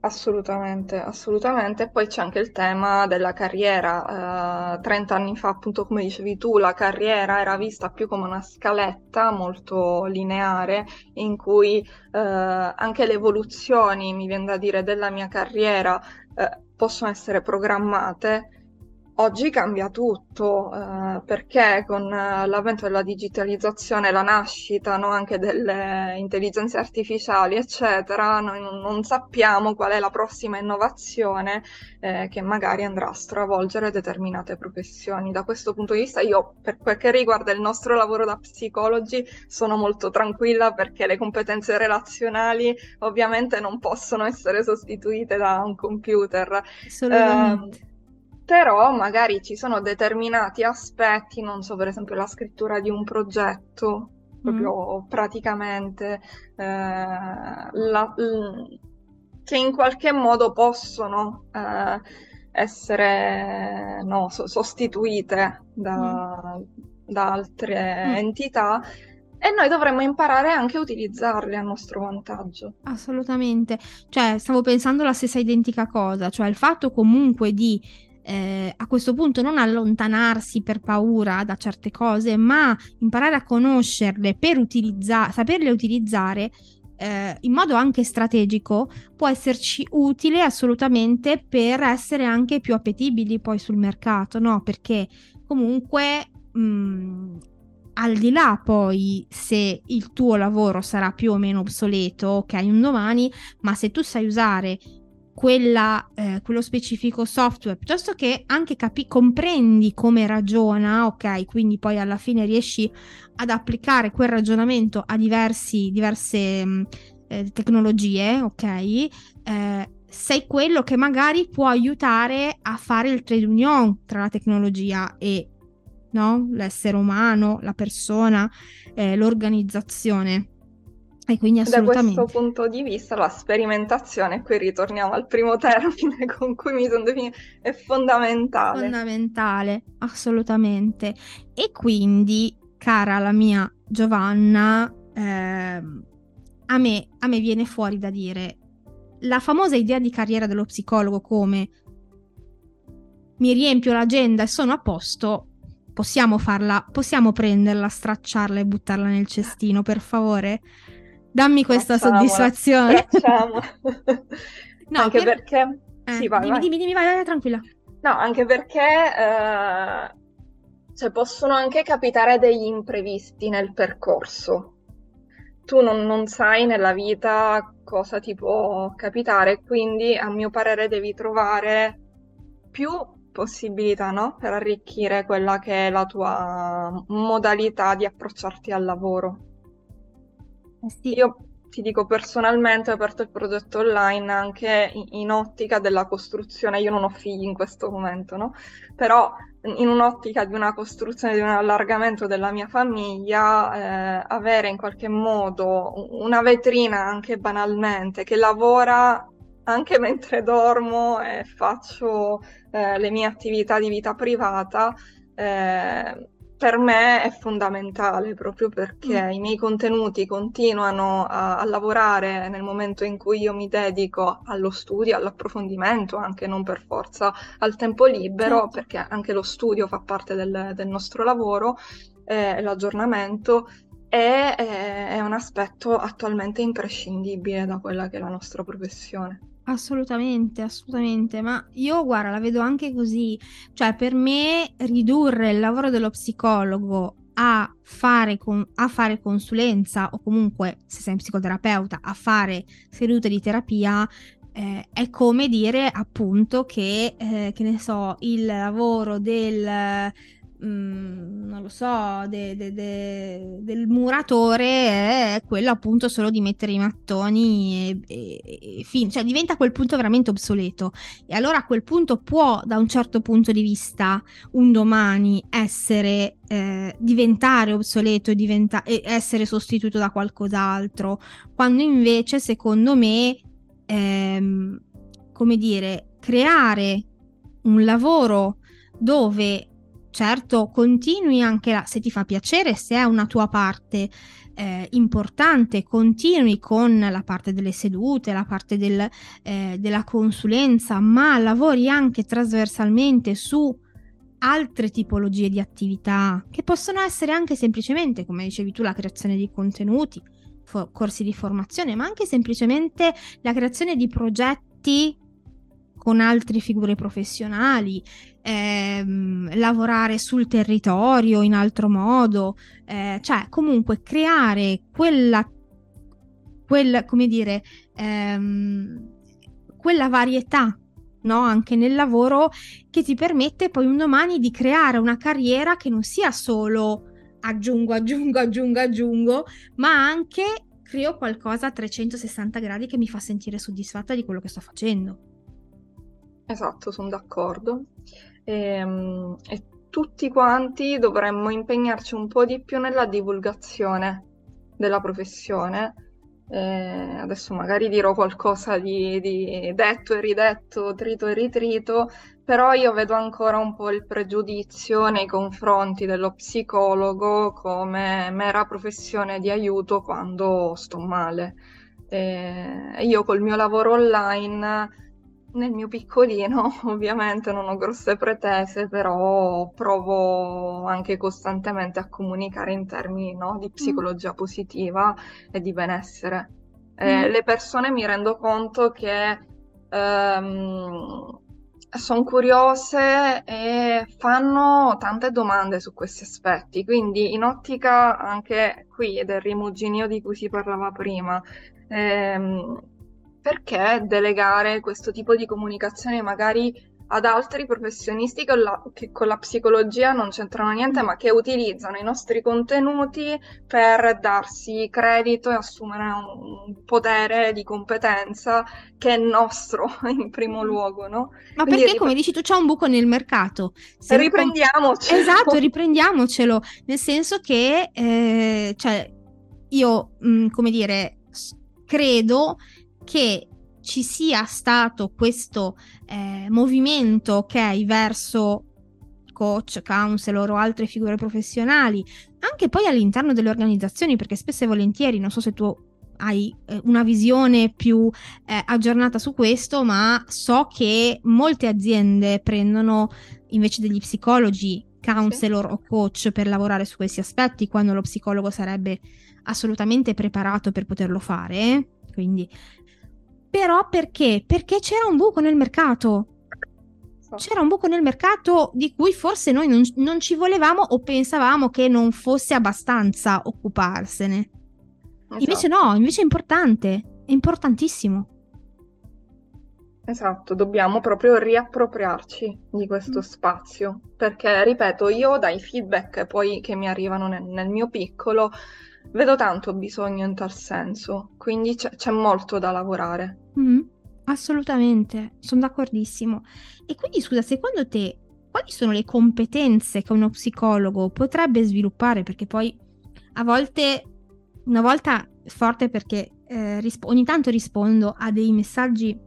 Speaker 2: Assolutamente, assolutamente. Poi c'è anche il tema della carriera. Eh, 30 anni fa, appunto, come dicevi tu, la carriera era vista più come una scaletta molto lineare in cui eh, anche le evoluzioni, mi viene da dire, della mia carriera eh, possono essere programmate Oggi cambia tutto eh, perché con eh, l'avvento della digitalizzazione, la nascita no, anche delle intelligenze artificiali, eccetera, noi non, non sappiamo qual è la prossima innovazione eh, che magari andrà a stravolgere determinate professioni. Da questo punto di vista, io, per quel che riguarda il nostro lavoro da psicologi, sono molto tranquilla perché le competenze relazionali ovviamente non possono essere sostituite da un computer.
Speaker 1: Assolutamente.
Speaker 2: Eh, però magari ci sono determinati aspetti, non so, per esempio la scrittura di un progetto, proprio mm. praticamente, eh, la, l- che in qualche modo possono eh, essere no, so- sostituite da, mm. da altre mm. entità e noi dovremmo imparare anche a utilizzarle a nostro vantaggio.
Speaker 1: Assolutamente, cioè stavo pensando la stessa identica cosa, cioè il fatto comunque di eh, a questo punto non allontanarsi per paura da certe cose, ma imparare a conoscerle per utilizzare, saperle utilizzare eh, in modo anche strategico può esserci utile assolutamente per essere anche più appetibili poi sul mercato, no? Perché comunque mh, mm, al di là poi se il tuo lavoro sarà più o meno obsoleto, ok, un domani, ma se tu sai usare quella, eh, quello specifico software, piuttosto che anche capi- comprendi come ragiona, ok, quindi poi alla fine riesci ad applicare quel ragionamento a diversi, diverse mm, eh, tecnologie, ok, eh, sei quello che magari può aiutare a fare il trade union tra la tecnologia e no? l'essere umano, la persona, eh, l'organizzazione. E quindi assolutamente.
Speaker 2: Da questo punto di vista la sperimentazione, qui ritorniamo al primo termine con cui mi sono definita, è fondamentale.
Speaker 1: Fondamentale, assolutamente. E quindi, cara la mia Giovanna, eh, a, me, a me viene fuori da dire, la famosa idea di carriera dello psicologo come mi riempio l'agenda e sono a posto, possiamo farla, possiamo prenderla, stracciarla e buttarla nel cestino, per favore? Dammi questa
Speaker 2: Facciamola,
Speaker 1: soddisfazione.
Speaker 2: Facciamo.
Speaker 1: No,
Speaker 2: anche
Speaker 1: per-
Speaker 2: perché...
Speaker 1: Eh,
Speaker 2: Sì, vai,
Speaker 1: dimmi,
Speaker 2: vai.
Speaker 1: dimmi, dimmi, vai, vai, tranquilla.
Speaker 2: No, anche perché eh, cioè, possono anche capitare degli imprevisti nel percorso. Tu non, non sai nella vita cosa ti può capitare, quindi a mio parere devi trovare più possibilità, no? Per arricchire quella che è la tua modalità di approcciarti al lavoro.
Speaker 1: Eh sì.
Speaker 2: Io ti dico personalmente, ho aperto il progetto online anche in, ottica della costruzione. Io non ho figli in questo momento, no? Però in un'ottica di una costruzione, di un allargamento della mia famiglia, eh, avere in qualche modo una vetrina anche banalmente che lavora anche mentre dormo e faccio eh, le mie attività di vita privata. eh, per me è fondamentale proprio perché
Speaker 1: Mm.
Speaker 2: i miei contenuti continuano a, a lavorare nel momento in cui io mi dedico allo studio, all'approfondimento, anche non per forza al tempo libero,
Speaker 1: Certo.
Speaker 2: perché anche lo studio fa parte del, del nostro lavoro, eh, l'aggiornamento, e eh, è un aspetto attualmente imprescindibile da quella che è la nostra professione.
Speaker 1: Assolutamente, assolutamente, ma io guarda, la vedo anche così, cioè per me ridurre il lavoro dello psicologo a fare, con- a fare consulenza o comunque se sei un psicoterapeuta a fare sedute di terapia eh, è come dire appunto che, eh, che ne so, il lavoro del, mm, non lo so, de- de- de- del muratore è quello appunto solo di mettere i mattoni e, e, e fin- cioè diventa a quel punto veramente obsoleto. E allora a quel punto può, da un certo punto di vista, un domani essere, eh, diventare obsoleto e, diventa- e essere sostituito da qualcos'altro, quando invece, secondo me, ehm, come dire, creare un lavoro dove certo continui anche la- se ti fa piacere, se è una tua parte eh, importante, continui con la parte delle sedute, la parte del, eh, della consulenza, ma lavori anche trasversalmente su altre tipologie di attività che possono essere anche semplicemente, come dicevi tu, la creazione di contenuti, fo- corsi di formazione, ma anche semplicemente la creazione di progetti con altre figure professionali, ehm, lavorare sul territorio in altro modo, eh, cioè comunque creare quella, quel, come dire, ehm, quella varietà, no? Anche nel lavoro che ti permette poi un domani di creare una carriera che non sia solo aggiungo, aggiungo, aggiungo, aggiungo, ma anche creo qualcosa a 360 gradi che mi fa sentire soddisfatta di quello che sto facendo.
Speaker 2: Esatto, sono d'accordo. Ehm, E, tutti quanti dovremmo impegnarci un po' di più nella divulgazione della professione. Eh, adesso magari dirò qualcosa di, di detto e ridetto, trito e ritrito, però io vedo ancora un po' il pregiudizio nei confronti dello psicologo come mera professione di aiuto quando sto male. Eh, io col mio lavoro online nel mio piccolino, ovviamente non ho grosse pretese, però provo anche costantemente a comunicare in termini, no, di psicologia positiva e di benessere. Eh,
Speaker 1: Mm.
Speaker 2: le persone mi rendo conto che sono curiose e fanno tante domande su questi aspetti, quindi in ottica anche qui del rimuginio di cui si parlava prima. Ehm, perché delegare questo tipo di comunicazione magari ad altri professionisti con la, che con la psicologia non c'entrano niente, ma che utilizzano i nostri contenuti per darsi credito e assumere un potere di competenza che è nostro in primo luogo, no?
Speaker 1: Ma
Speaker 2: Quindi
Speaker 1: perché,
Speaker 2: rip-
Speaker 1: come dici tu, c'è un buco nel mercato. Se
Speaker 2: riprendiamocelo.
Speaker 1: Esatto, riprendiamocelo, nel senso che, eh, cioè, io, mh, come dire, credo che ci sia stato questo eh, movimento ok verso coach, counselor o altre figure professionali, anche poi all'interno delle organizzazioni, perché spesso e volentieri, non so se tu hai eh, una visione più eh, aggiornata su questo, ma so che molte aziende prendono invece degli psicologi, counselor sì. o coach per lavorare su questi aspetti, quando lo psicologo sarebbe assolutamente preparato per poterlo fare. Quindi, però perché? Perché c'era un buco nel mercato. C'era un buco nel mercato di cui forse noi non, non ci volevamo o pensavamo che non fosse abbastanza occuparsene. Esatto. Invece no, invece è importante, è importantissimo.
Speaker 2: Esatto, dobbiamo proprio riappropriarci di questo mm. spazio, perché ripeto, io dai feedback poi che mi arrivano nel, nel mio piccolo, vedo tanto bisogno in tal senso, quindi c'è, c'è molto da lavorare.
Speaker 1: Mm, assolutamente, sono d'accordissimo. E quindi scusa, secondo te quali sono le competenze che uno psicologo potrebbe sviluppare? Perché poi a volte una volta forte perché eh, risp- ogni tanto rispondo a dei messaggi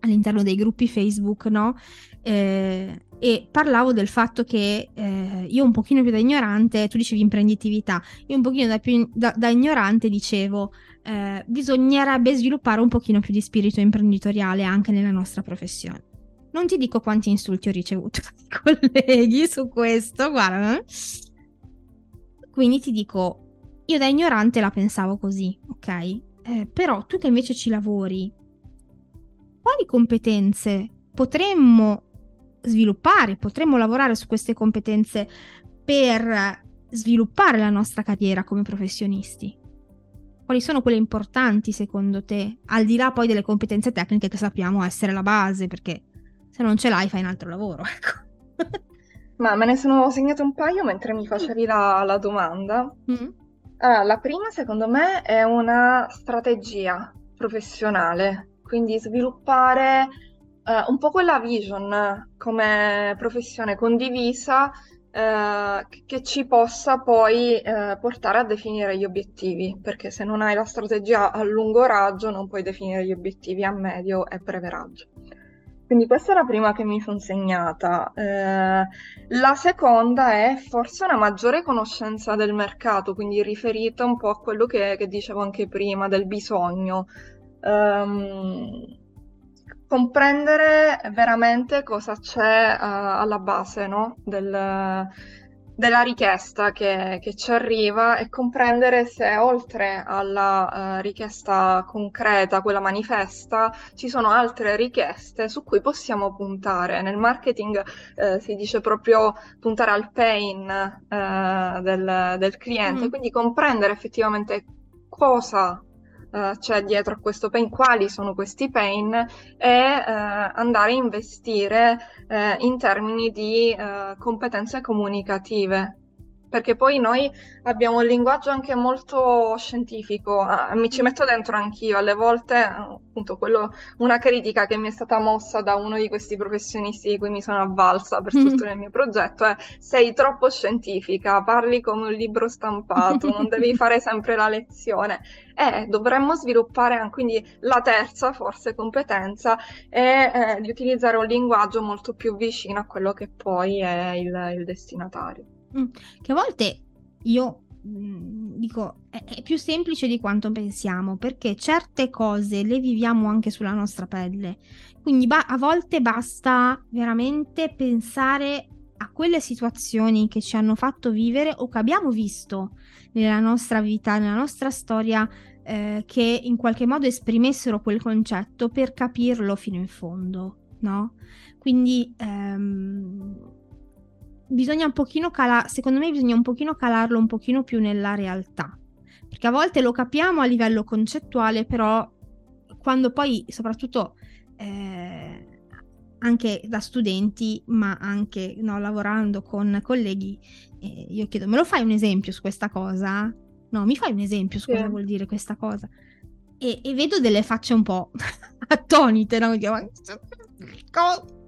Speaker 1: all'interno dei gruppi Facebook, no? Eh, e parlavo del fatto che eh, io un pochino più da ignorante, tu dicevi imprenditività, io un pochino da, più, da, da ignorante dicevo eh, bisognerebbe sviluppare un pochino più di spirito imprenditoriale anche nella nostra professione. Non ti dico quanti insulti ho ricevuto dai colleghi su questo, guarda. Eh. Quindi ti dico, io da ignorante la pensavo così, ok? Eh, però tu che invece ci lavori, quali competenze potremmo sviluppare, potremmo lavorare su queste competenze per sviluppare la nostra carriera come professionisti? Quali sono quelle importanti secondo te, al di là poi delle competenze tecniche che sappiamo essere la base, perché se non ce l'hai fai un altro lavoro, ecco.
Speaker 2: Ma me ne sono segnato un paio mentre mi facevi la, la domanda. Mm. Allora, la prima secondo me è una strategia professionale, quindi sviluppare eh, un po' quella vision come professione condivisa eh, che ci possa poi eh, portare a definire gli obiettivi, perché se non hai la strategia a lungo raggio non puoi definire gli obiettivi a medio e breve raggio. Quindi questa è la prima che mi sono segnata. Eh, la seconda è forse una maggiore conoscenza del mercato, quindi riferita un po' a quello che, che dicevo anche prima, del bisogno. Um, comprendere veramente cosa c'è uh, alla base no? del, della richiesta che, che, ci arriva e comprendere se oltre alla uh, richiesta concreta, quella manifesta, ci sono altre richieste su cui possiamo puntare. Nel marketing uh, si dice proprio puntare al pain uh, del, del, cliente, mm. quindi comprendere effettivamente cosa uh, c'è dietro a questo pain, quali sono questi pain e uh, andare a investire uh, in termini di competenze comunicative perché poi noi abbiamo un linguaggio anche molto scientifico, ah, mi ci metto dentro anch'io, alle volte appunto quello, una critica che mi è stata mossa da uno di questi professionisti di cui mi sono avvalsa per mm. tutto il mio progetto è sei troppo scientifica, parli come un libro stampato, non devi fare sempre la lezione. Eh, dovremmo sviluppare quindi la terza forse competenza è eh, di utilizzare un linguaggio molto più vicino a quello che poi è il, il destinatario.
Speaker 1: Mm, che a volte io mm, dico è, è, più semplice di quanto pensiamo perché certe cose le viviamo anche sulla nostra pelle. Quindi ba- a volte basta veramente pensare a quelle situazioni che ci hanno fatto vivere o che abbiamo visto nella nostra vita, nella nostra storia, eh, che in qualche modo esprimessero quel concetto per capirlo fino in fondo, no? Quindi ehm, bisogna un pochino calare, secondo me bisogna un pochino calarlo un pochino più nella realtà, perché a volte lo capiamo a livello concettuale, però quando poi, soprattutto eh, anche da studenti, ma anche no, lavorando con colleghi, eh, io chiedo, me lo fai un esempio su questa cosa? No, mi fai un esempio su sì. cosa vuol dire questa cosa? E, e vedo delle facce un po' attonite, no?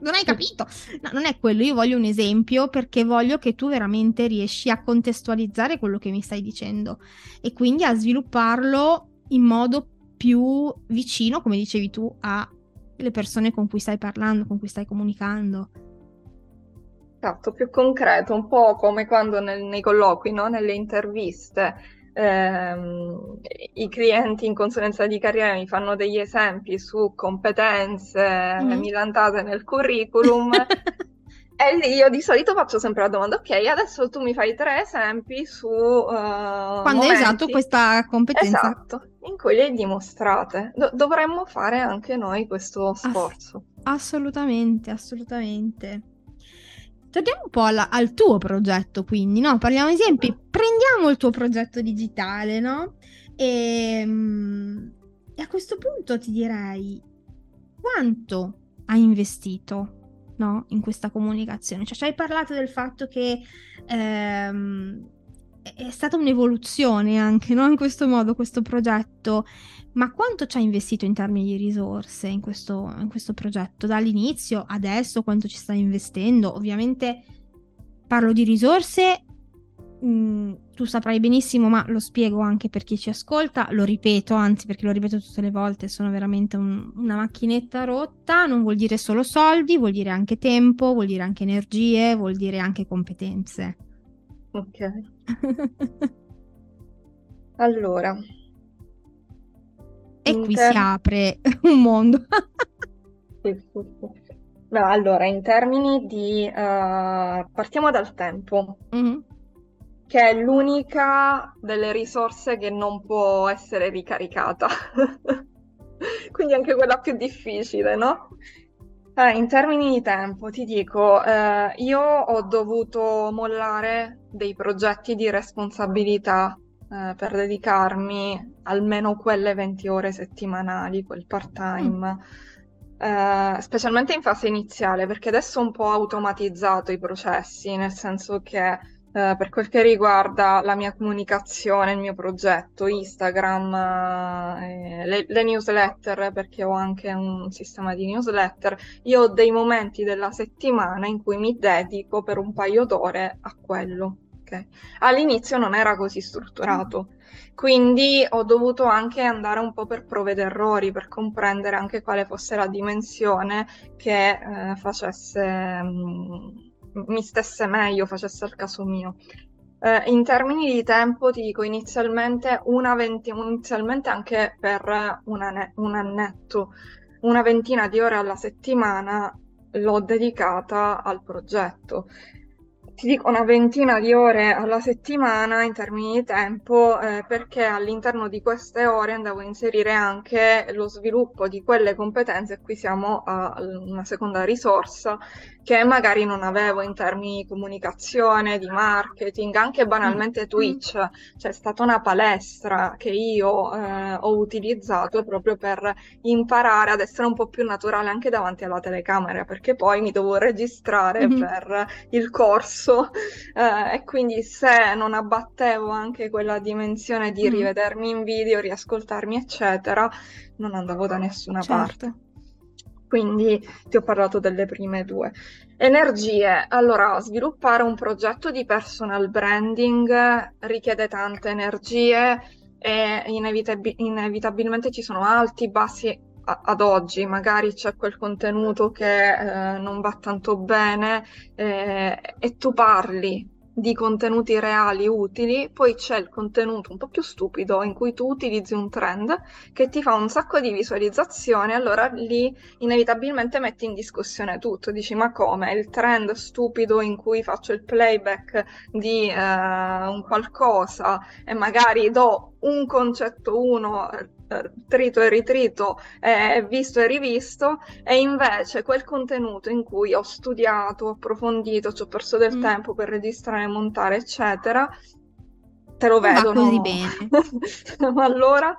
Speaker 1: Non hai capito. No, non è quello, io voglio un esempio perché voglio che tu veramente riesci a contestualizzare quello che mi stai dicendo e quindi a svilupparlo in modo più vicino, come dicevi tu, alle persone con cui stai parlando, con cui stai comunicando.
Speaker 2: Esatto, più concreto, un po' come quando nel, nei colloqui, no? nelle interviste ehm, i clienti in consulenza di carriera mi fanno degli esempi su competenze mm. milantate nel curriculum. E lì io di solito faccio sempre la domanda, ok, adesso tu mi fai tre esempi su... Uh,
Speaker 1: Quando hai usato questa competenza.
Speaker 2: Esatto, in cui le dimostrate. Do- dovremmo fare anche noi questo sforzo.
Speaker 1: Ass- assolutamente, assolutamente. Torniamo un po' alla, al tuo progetto, quindi, no? Parliamo di esempi. Prendiamo il tuo progetto digitale, no? E, mm, e a questo punto ti direi quanto hai investito no? in questa comunicazione. Cioè, ci hai parlato del fatto che ehm, è stata un'evoluzione anche no? in questo modo questo progetto, ma quanto ci ha investito in termini di risorse in questo, in questo progetto? Dall'inizio, adesso, quanto ci stai investendo? Ovviamente parlo di risorse Mm, tu saprai benissimo, ma lo spiego anche per chi ci ascolta, lo ripeto, anzi perché lo ripeto tutte le volte, sono veramente un, una macchinetta rotta, non vuol dire solo soldi, vuol dire anche tempo, vuol dire anche energie, vuol dire anche competenze.
Speaker 2: Ok. allora.
Speaker 1: E qui si apre un mondo.
Speaker 2: sì, sì, sì. No, allora, in termini di... Uh, partiamo dal tempo. Mm-hmm che è l'unica delle risorse che non può essere ricaricata. Quindi anche quella più difficile, no? Eh, in termini di tempo, ti dico, eh, io ho dovuto mollare dei progetti di responsabilità eh, per dedicarmi almeno quelle 20 ore settimanali, quel part-time. Mm. specialmente in fase iniziale, perché adesso ho un po' automatizzato i processi, nel senso che eh, per quel che riguarda la mia comunicazione, il mio progetto, Instagram, eh, le, le, newsletter, perché ho anche un sistema di newsletter, io ho dei momenti della settimana in cui mi dedico per un paio d'ore a quello. Okay? All'inizio non era così strutturato, quindi ho dovuto anche andare un po' per prove ed errori, per comprendere anche quale fosse la dimensione che eh, facesse... Mh, mm, mi stesse meglio, facesse il caso mio. Eh, in termini di tempo, ti dico inizialmente, una venti- inizialmente anche per un, ane- un annetto, una ventina di ore alla settimana l'ho dedicata al progetto ti dico una ventina di ore alla settimana in termini di tempo, eh, perché all'interno di queste ore andavo a inserire anche lo sviluppo di quelle competenze, qui siamo a una seconda risorsa, che magari non avevo in termini di comunicazione, di marketing, anche banalmente mm. Twitch. C'è stata una palestra che io eh, ho utilizzato proprio per imparare ad essere un po' più naturale anche davanti alla telecamera, perché poi mi dovevo registrare mm-hmm. per il corso eh, e quindi se non abbattevo anche quella dimensione di mm. rivedermi in video, riascoltarmi, eccetera, non andavo da nessuna certo. parte quindi ti ho parlato delle prime due. Energie. Allora, sviluppare un progetto di personal branding richiede tante energie e inevitab- inevitabilmente ci sono alti, bassi ad oggi. Magari c'è quel contenuto che eh, non va tanto bene eh, e tu parli di contenuti reali utili, poi c'è il contenuto un po' più stupido in cui tu utilizzi un trend che ti fa un sacco di visualizzazioni, allora lì inevitabilmente metti in discussione tutto, dici ma come? Il trend stupido in cui faccio il playback di eh, un qualcosa e magari do un concetto uno trito e ritrito, eh, visto e rivisto, e invece quel contenuto in cui ho studiato, approfondito, ci ho perso del mm. tempo per registrare, montare, eccetera, te lo vedo.
Speaker 1: Va così bene.
Speaker 2: allora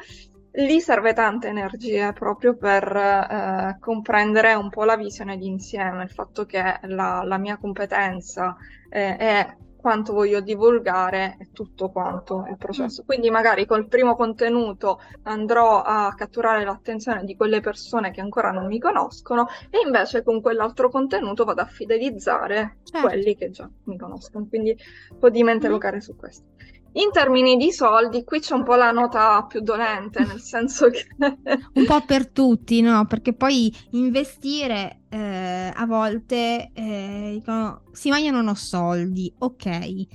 Speaker 2: lì serve tanta energia proprio per eh, comprendere un po' la visione d'insieme, il fatto che la, la mia competenza eh, è quanto voglio divulgare tutto quanto il processo. Quindi magari col primo contenuto andrò a catturare l'attenzione di quelle persone che ancora non mi conoscono e invece con quell'altro contenuto vado a fidelizzare certo. quelli che già mi conoscono. Quindi un po' di mente mm. locale su questo. In termini di soldi, qui c'è un po' la nota più dolente, nel senso che...
Speaker 1: un po' per tutti, no? Perché poi investire eh, a volte eh, dicono, sì, ma io non ho soldi, ok. Eh.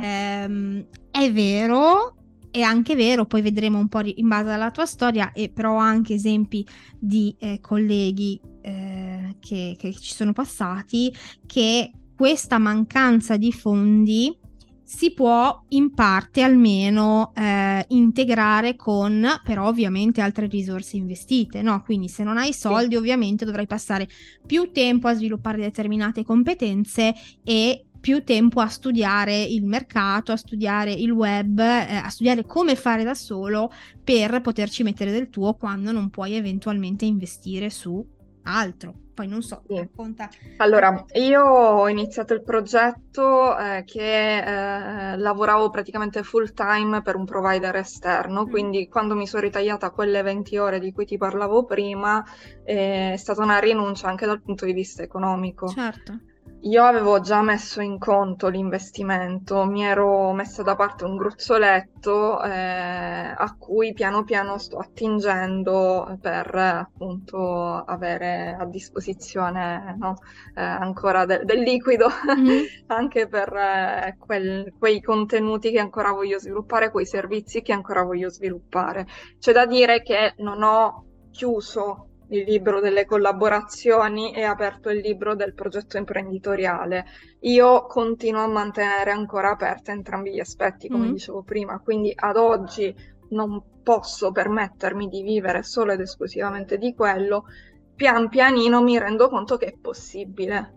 Speaker 1: Ehm, è vero, è anche vero, poi vedremo un po' in base alla tua storia, e però ho anche esempi di eh, colleghi eh, che, che ci sono passati, che questa mancanza di fondi si può in parte almeno eh, integrare con però ovviamente altre risorse investite, no? Quindi se non hai soldi sì. ovviamente dovrai passare più tempo a sviluppare determinate competenze e più tempo a studiare il mercato, a studiare il web, eh, a studiare come fare da solo per poterci mettere del tuo quando non puoi eventualmente investire su altro. Poi non so, sì. racconta.
Speaker 2: Allora, io ho iniziato il progetto eh, che eh, lavoravo praticamente full time per un provider esterno, mm. quindi quando mi sono ritagliata quelle 20 ore di cui ti parlavo prima, eh, è stata una rinuncia anche dal punto di vista economico.
Speaker 1: Certo.
Speaker 2: Io avevo già messo in conto l'investimento, mi ero messa da parte un gruzzoletto eh, a cui piano piano sto attingendo per appunto avere a disposizione no, eh, ancora de- del liquido mm-hmm. anche per eh, quel- quei contenuti che ancora voglio sviluppare, quei servizi che ancora voglio sviluppare. C'è da dire che non ho chiuso il libro delle collaborazioni e aperto il libro del progetto imprenditoriale. Io continuo a mantenere ancora aperti entrambi gli aspetti, come mm. dicevo prima, quindi ad oggi non posso permettermi di vivere solo ed esclusivamente di quello. Pian pianino mi rendo conto che è possibile,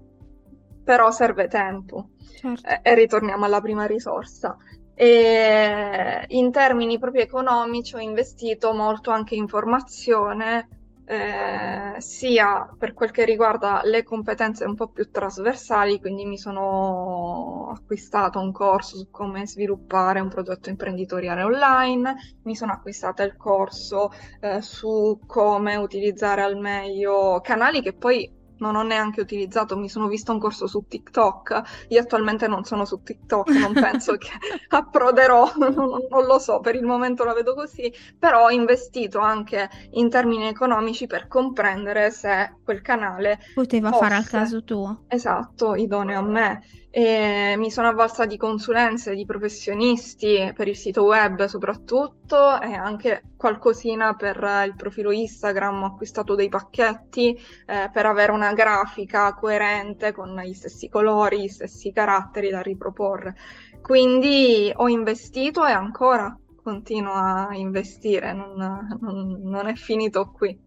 Speaker 2: però serve tempo. Certo. E, e ritorniamo alla prima risorsa. E in termini proprio economici ho investito molto anche in formazione eh, sia per quel che riguarda le competenze un po' più trasversali, quindi mi sono acquistato un corso su come sviluppare un progetto imprenditoriale online, mi sono acquistata il corso eh, su come utilizzare al meglio canali che poi non ho neanche utilizzato, mi sono visto un corso su TikTok, io attualmente non sono su TikTok, non penso che approderò, non, non, lo so, per il momento la vedo così, però ho investito anche in termini economici per comprendere se quel canale
Speaker 1: poteva
Speaker 2: fosse,
Speaker 1: fare al caso tuo.
Speaker 2: Esatto, idoneo a me e mi sono avvalsa di consulenze di professionisti per il sito web soprattutto e anche qualcosina per il profilo Instagram, ho acquistato dei pacchetti eh, per avere una grafica coerente con gli stessi colori, gli stessi caratteri da riproporre. Quindi ho investito e ancora continuo a investire, non, non, non è finito qui.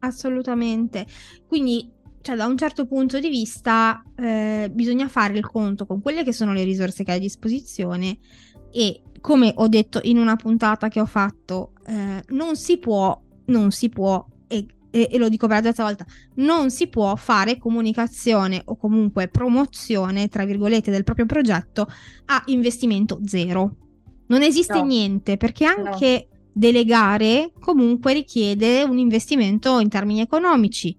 Speaker 1: Assolutamente. Quindi cioè da un certo punto di vista eh, bisogna fare il conto con quelle che sono le risorse che hai a disposizione e come ho detto in una puntata che ho fatto, eh, non si può, non si può, e, e, e, lo dico per la terza volta, non si può fare comunicazione o comunque promozione, tra virgolette, del proprio progetto a investimento zero. Non esiste no. niente perché anche no. delegare comunque richiede un investimento in termini economici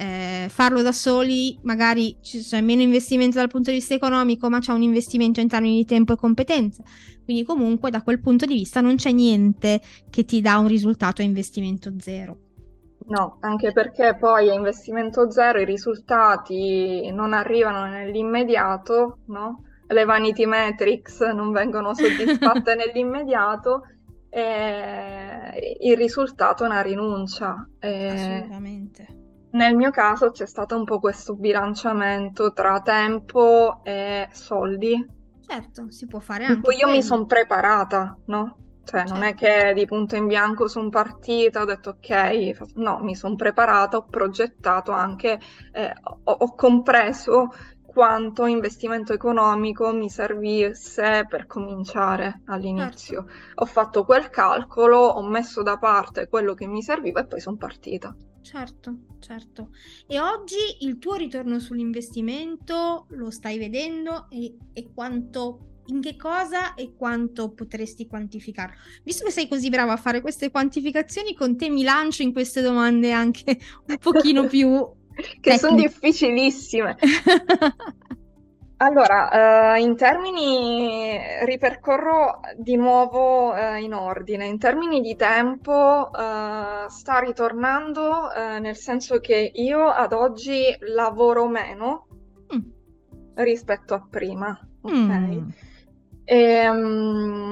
Speaker 1: eh, farlo da soli magari c'è meno investimento dal punto di vista economico, ma c'è un investimento in termini di tempo e competenza. Quindi comunque da quel punto di vista non c'è niente che ti dà un risultato a investimento zero.
Speaker 2: No, anche perché poi a investimento zero i risultati non arrivano nell'immediato, no? Le vanity metrics non vengono soddisfatte nell'immediato e il risultato è una rinuncia.
Speaker 1: E... Assolutamente
Speaker 2: nel mio caso c'è stato un po' questo bilanciamento tra tempo e soldi.
Speaker 1: Certo, si può fare anche.
Speaker 2: Cui io mi sono preparata, no? Cioè, certo. non è certo. che di punto in bianco sono partita, ho detto ok, no, mi sono preparata, ho progettato anche, eh, ho, ho compreso quanto investimento economico mi servisse per cominciare all'inizio. Certo. Ho fatto quel calcolo, ho messo da parte quello che mi serviva e poi sono partita.
Speaker 1: Certo, certo. E oggi il tuo ritorno sull'investimento lo stai vedendo e, e quanto in che cosa e quanto potresti quantificare? Visto che sei così brava a fare queste quantificazioni, con te mi lancio in queste domande anche un pochino più
Speaker 2: che sono difficilissime. Allora, eh, in termini, ripercorro di nuovo eh, in ordine, in termini di tempo eh, sta ritornando eh, nel senso che io ad oggi lavoro meno mm. rispetto a prima, ok? Mm.
Speaker 1: E,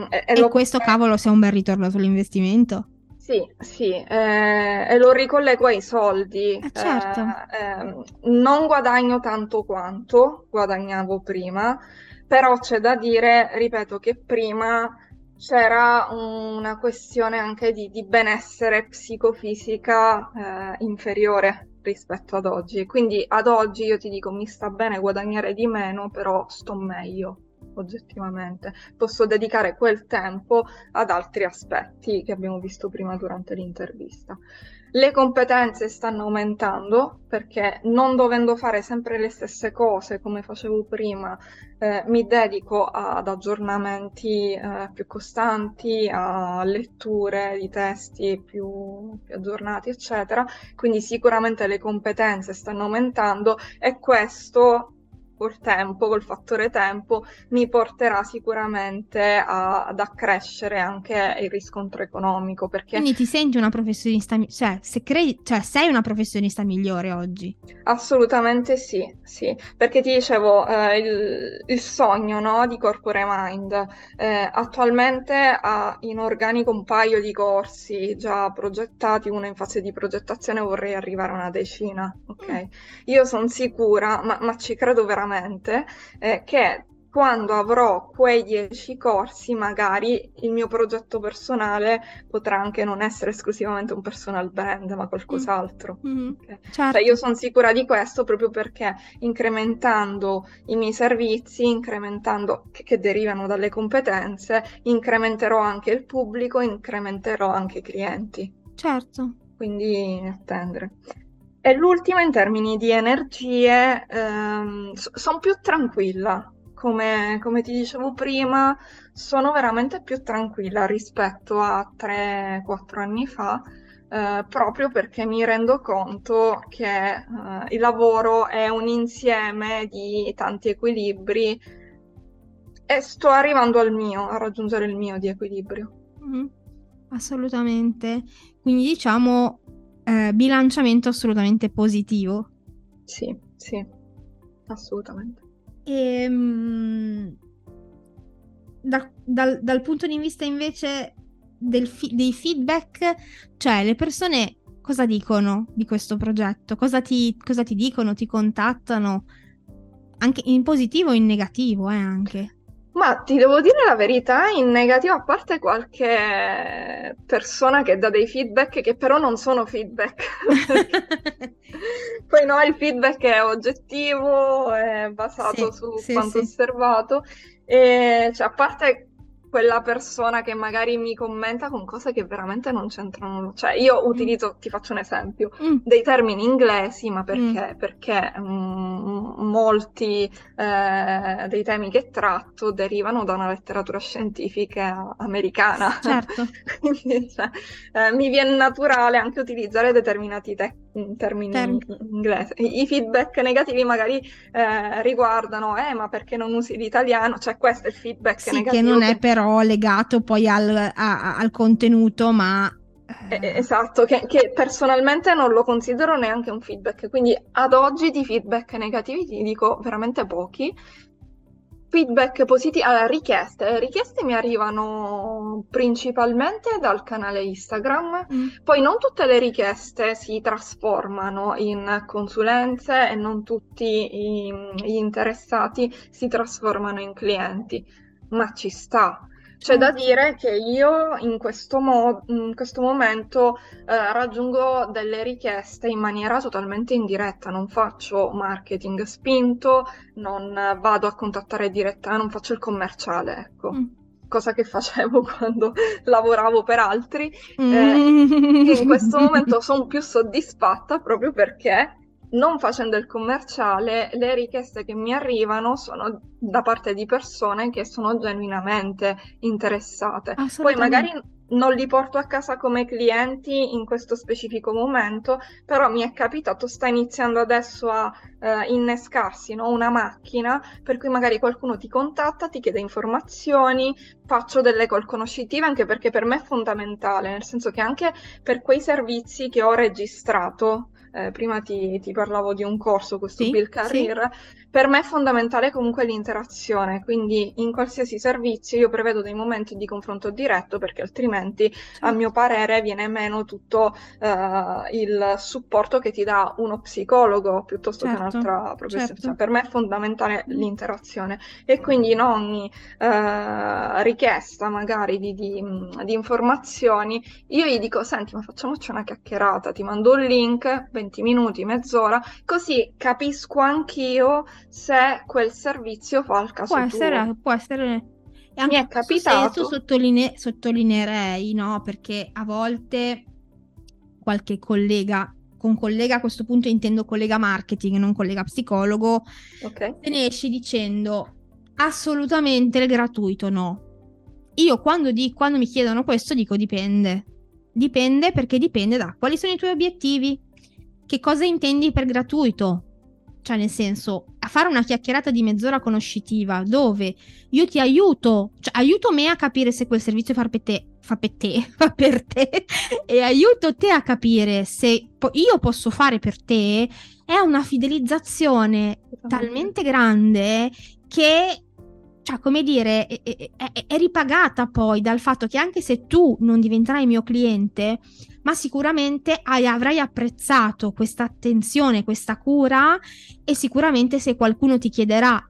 Speaker 1: e, e lo... questo cavolo sia un bel ritorno sull'investimento?
Speaker 2: Sì, sì, eh, e lo ricollego ai soldi.
Speaker 1: Eh, certo.
Speaker 2: Eh, non guadagno tanto quanto guadagnavo prima, però c'è da dire, ripeto, che prima c'era una questione anche di, di benessere psicofisica eh, inferiore rispetto ad oggi. Quindi ad oggi io ti dico mi sta bene guadagnare di meno, però sto meglio oggettivamente. Posso dedicare quel tempo ad altri aspetti che abbiamo visto prima durante l'intervista. Le competenze stanno aumentando perché non dovendo fare sempre le stesse cose come facevo prima, eh, mi dedico ad aggiornamenti eh, più costanti, a letture di testi più, più aggiornati, eccetera. Quindi sicuramente le competenze stanno aumentando e questo col tempo, col fattore tempo, mi porterà sicuramente a, ad accrescere anche il riscontro economico. Perché...
Speaker 1: Quindi ti senti una professionista, cioè, se credi, cioè sei una professionista migliore oggi?
Speaker 2: Assolutamente sì, sì, perché ti dicevo, eh, il, il, sogno no, di Corpore Mind eh, attualmente ha in organico un paio di corsi già progettati, uno in fase di progettazione vorrei arrivare a una decina, ok? Mm. Io sono sicura, ma, ma ci credo veramente sicuramente, eh, che quando avrò quei dieci corsi, magari il mio progetto personale potrà anche non essere esclusivamente un personal brand, ma qualcos'altro. Mm-hmm. Okay. Certo. Cioè, io sono sicura di questo proprio perché incrementando i miei servizi, incrementando che, che derivano dalle competenze, incrementerò anche il pubblico, incrementerò anche i clienti.
Speaker 1: Certo.
Speaker 2: Quindi attendere. E l'ultima in termini di energie, ehm, sono più tranquilla, come, come, ti dicevo prima, sono veramente più tranquilla rispetto a 3-4 anni fa, eh, proprio perché mi rendo conto che eh, il lavoro è un insieme di tanti equilibri e sto arrivando al mio, a raggiungere il mio di equilibrio.
Speaker 1: Mm, assolutamente. Quindi diciamo eh, bilanciamento assolutamente positivo.
Speaker 2: Sì, sì, assolutamente.
Speaker 1: E, ehm, mh, da, dal, dal, punto di vista invece fi- dei feedback, cioè le persone cosa dicono di questo progetto? Cosa ti, cosa ti dicono? Ti contattano? Anche in positivo o in negativo, eh, anche.
Speaker 2: Ma ti devo dire la verità, in negativo, a parte qualche persona che dà dei feedback che però non sono feedback. Poi no, il feedback è oggettivo, è basato sì, su sì, quanto sì. osservato. E cioè, a parte quella persona che magari mi commenta con cose che veramente non c'entrano. Cioè, io mm. utilizzo, mm. ti faccio un esempio, mm. dei termini inglesi, ma perché? Mm. Perché mm, molti eh, dei temi che tratto derivano da una letteratura scientifica americana.
Speaker 1: Certo.
Speaker 2: Quindi cioè, eh, mi viene naturale anche utilizzare determinati te- termini Term- inglesi. I feedback negativi magari eh, riguardano, eh, ma perché non usi l'italiano? Cioè, questo è il feedback
Speaker 1: sì,
Speaker 2: negativo.
Speaker 1: che non è per però legato poi al, a, al contenuto, ma...
Speaker 2: Eh, eh... Esatto, che, che, personalmente non lo considero neanche un feedback, quindi ad oggi di feedback negativi ti dico veramente pochi. Feedback positivi, allora richieste, le richieste mi arrivano principalmente dal canale Instagram, mm. poi non tutte le richieste si trasformano in consulenze e non tutti gli interessati si trasformano in clienti ma ci sta. C'è da dire che io in questo, mo- in questo momento eh, raggiungo delle richieste in maniera totalmente indiretta, non faccio marketing spinto, non vado a contattare diretta, non faccio il commerciale, ecco. Mm. Cosa che facevo quando lavoravo per altri. Mm. Eh, in questo momento sono più soddisfatta proprio perché non facendo il commerciale, le richieste che mi arrivano sono da parte di persone che sono genuinamente interessate. Poi magari non li porto a casa come clienti in questo specifico momento, però mi è capitato, sta iniziando adesso a eh, innescarsi no? una macchina per cui magari qualcuno ti contatta, ti chiede informazioni, faccio delle call conoscitive anche perché per me è fondamentale, nel senso che anche per quei servizi che ho registrato, eh, prima ti, ti, parlavo di un corso, questo
Speaker 1: sì,
Speaker 2: Build Career, sì. per me è fondamentale comunque l'interazione, quindi in qualsiasi servizio io prevedo dei momenti di confronto diretto perché altrimenti certo. a mio parere viene meno tutto uh, il supporto che ti dà uno psicologo piuttosto certo, che un'altra professione. Certo. Per me è fondamentale l'interazione e quindi in ogni uh, richiesta magari di, di, di informazioni io gli dico senti ma facciamoci una chiacchierata, ti mando un link 20 minuti, mezz'ora, così capisco anch'io se quel servizio fa il caso
Speaker 1: può essere,
Speaker 2: tuo.
Speaker 1: Può essere.
Speaker 2: E Mi è capitato.
Speaker 1: Sottoline- sottolineerei, no? Perché a volte qualche collega, con collega a questo punto intendo collega marketing, non collega psicologo,
Speaker 2: okay.
Speaker 1: se ne esce dicendo assolutamente il gratuito no. Io quando, di- quando mi chiedono questo dico dipende. Dipende perché dipende da quali sono i tuoi obiettivi, che cosa intendi per gratuito? Cioè, nel senso, a fare una chiacchierata di mezz'ora conoscitiva dove io ti aiuto, cioè aiuto me a capire se quel servizio fa per te, fa per te, fa per te e aiuto te a capire se po- io posso fare per te, è una fidelizzazione talmente grande che cioè, come dire, è, è, è, ripagata poi dal fatto che anche se tu non diventerai mio cliente, ma sicuramente hai, avrai apprezzato questa attenzione, questa cura e sicuramente se qualcuno ti chiederà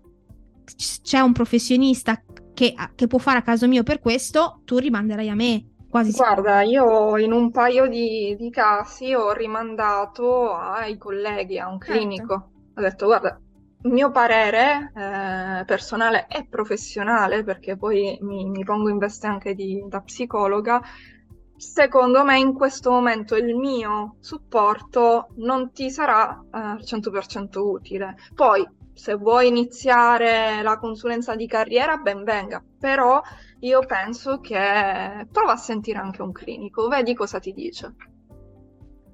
Speaker 1: c'è un professionista che, che può fare a caso mio per questo, tu rimanderai a me. Quasi
Speaker 2: Guarda, io in un paio di, di casi ho rimandato ai colleghi, a un certo. clinico. Ho detto, guarda, mio parere eh, personale e professionale, perché poi mi, mi pongo in veste anche di, da psicologa, secondo me in questo momento il mio supporto non ti sarà eh, al 100% utile. Poi, se vuoi iniziare la consulenza di carriera, ben venga, però io penso che prova a sentire anche un clinico, vedi cosa ti dice.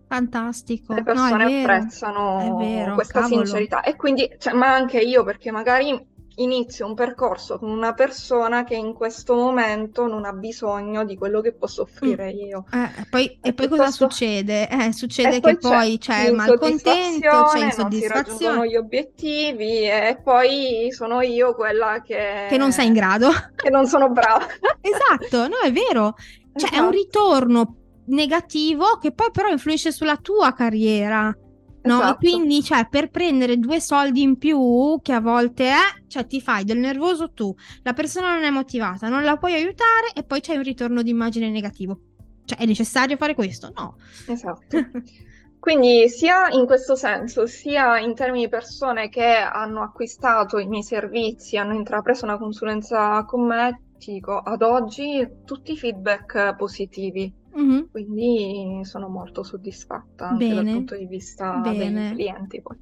Speaker 1: Fantastico.
Speaker 2: Le persone
Speaker 1: no,
Speaker 2: apprezzano vero, questa cavolo. sincerità. E quindi, cioè, ma anche io, perché magari inizio un percorso con una persona che in questo momento non ha bisogno di quello che posso offrire mm. io.
Speaker 1: Eh, poi, e, e poi cosa succede? Eh, succede che poi c'è il malcontento, c'è insoddisfazione. Non si raggiungono
Speaker 2: gli obiettivi e poi sono io quella che...
Speaker 1: Che non sei in grado.
Speaker 2: Che non sono brava.
Speaker 1: esatto, no, è vero. Cioè, esatto. è un esatto. ritorno negativo che poi però influisce sulla tua carriera. No? Esatto. quindi, cioè, per prendere due soldi in più, che a volte è, cioè, ti fai del nervoso tu, la persona non è motivata, non la puoi aiutare e poi c'è un ritorno di immagine negativo. Cioè, è necessario fare questo? No.
Speaker 2: Esatto. Quindi sia in questo senso, sia in termini di persone che hanno acquistato i miei servizi, hanno intrapreso una consulenza con me, ti dico, ad oggi tutti i feedback positivi Mm-hmm. Quindi sono molto soddisfatta anche Bene. dal punto di vista Bene. dei clienti. Poi.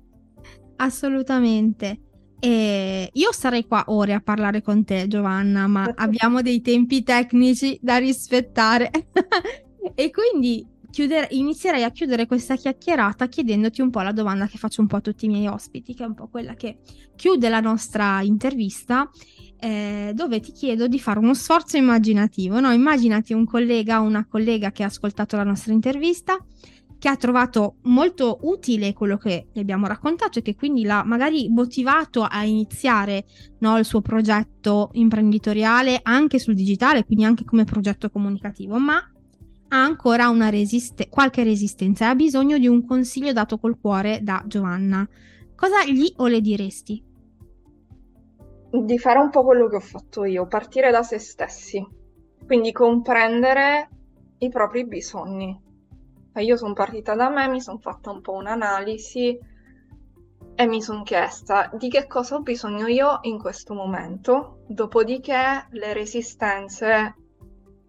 Speaker 1: Assolutamente. E io sarei qua ore a parlare con te, Giovanna, ma abbiamo dei tempi tecnici da rispettare. e quindi chiudere, inizierei a chiudere questa chiacchierata chiedendoti un po' la domanda che faccio un po' a tutti i miei ospiti, che è un po' quella che chiude la nostra intervista eh, dove ti chiedo di fare uno sforzo immaginativo. No? Immaginati un collega o una collega che ha ascoltato la nostra intervista, che ha trovato molto utile quello che gli abbiamo raccontato e che quindi l'ha magari motivato a iniziare no, il suo progetto imprenditoriale anche sul digitale, quindi anche come progetto comunicativo, ma ha ancora una resiste- qualche resistenza e ha bisogno di un consiglio dato col cuore da Giovanna. Cosa gli o le diresti?
Speaker 2: Di fare un po' quello che ho fatto io, partire da se stessi, quindi comprendere i propri bisogni. Io sono partita da me, mi sono fatta un po' un'analisi e mi sono chiesta di che cosa ho bisogno io in questo momento, dopodiché le resistenze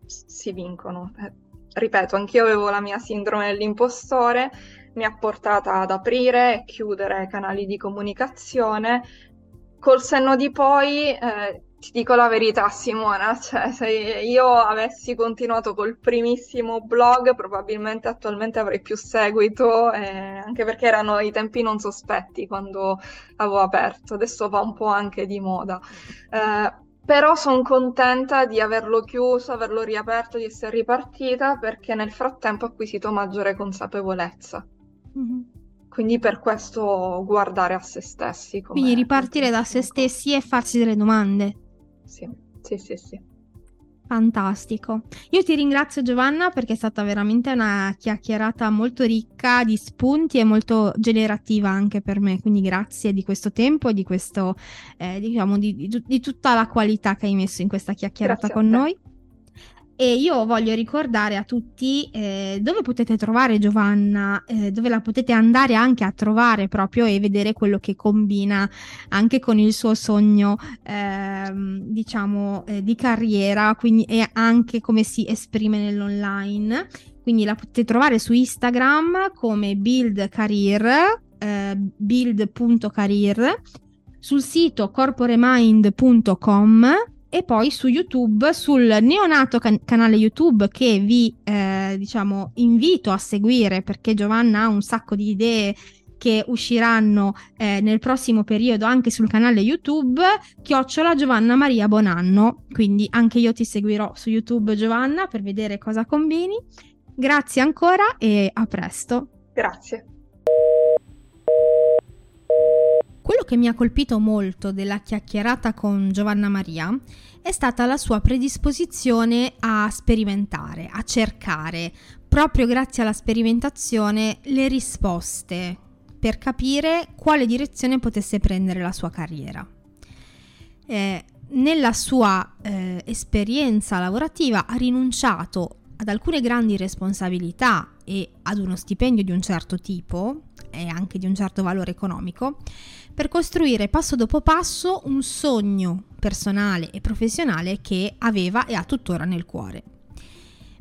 Speaker 2: si vincono. Eh, ripeto, anch'io avevo la mia sindrome dell'impostore, mi ha portata ad aprire e chiudere canali di comunicazione col senno di poi, eh, ti dico la verità, Simona, cioè, se io avessi continuato col primissimo blog, probabilmente attualmente avrei più seguito, eh, anche perché erano i tempi non sospetti quando avevo aperto, adesso va un po' anche di moda. Eh, però sono contenta di averlo chiuso, averlo riaperto, di essere ripartita, perché nel frattempo ho acquisito maggiore consapevolezza.
Speaker 1: Mm-hmm.
Speaker 2: Quindi per questo guardare a se stessi.
Speaker 1: Quindi ripartire da se stessi e farsi delle domande.
Speaker 2: Sì, sì, sì, sì.
Speaker 1: Fantastico. Io ti ringrazio Giovanna perché è stata veramente una chiacchierata molto ricca di spunti e molto generativa anche per me, quindi grazie di questo tempo e di questo, eh, diciamo, di, di, di, tutta la qualità che hai messo in questa chiacchierata grazie con noi. E io voglio ricordare a tutti eh, dove potete trovare Giovanna, eh, dove la potete andare anche a trovare proprio e vedere quello che combina anche con il suo sogno, eh, diciamo, eh, di carriera, quindi e anche come si esprime nell'online. Quindi la potete trovare su Instagram come Build Career, eh, build.career, sul sito corporemind.com e poi su YouTube, sul neonato can- canale YouTube che vi eh, diciamo invito a seguire perché Giovanna ha un sacco di idee che usciranno eh, nel prossimo periodo anche sul canale YouTube, chiocciola Giovanna Maria Bonanno. Quindi anche io ti seguirò su YouTube Giovanna per vedere cosa combini. Grazie ancora e a presto.
Speaker 2: Grazie.
Speaker 1: Quello che mi ha colpito molto della chiacchierata con Giovanna Maria è stata la sua predisposizione a sperimentare, a cercare, proprio grazie alla sperimentazione, le risposte per capire quale direzione potesse prendere la sua carriera. Eh, nella sua eh, esperienza lavorativa ha rinunciato ad alcune grandi responsabilità e ad uno stipendio di un certo tipo e anche di un certo valore economico per costruire passo dopo passo un sogno personale e professionale che aveva e ha tuttora nel cuore.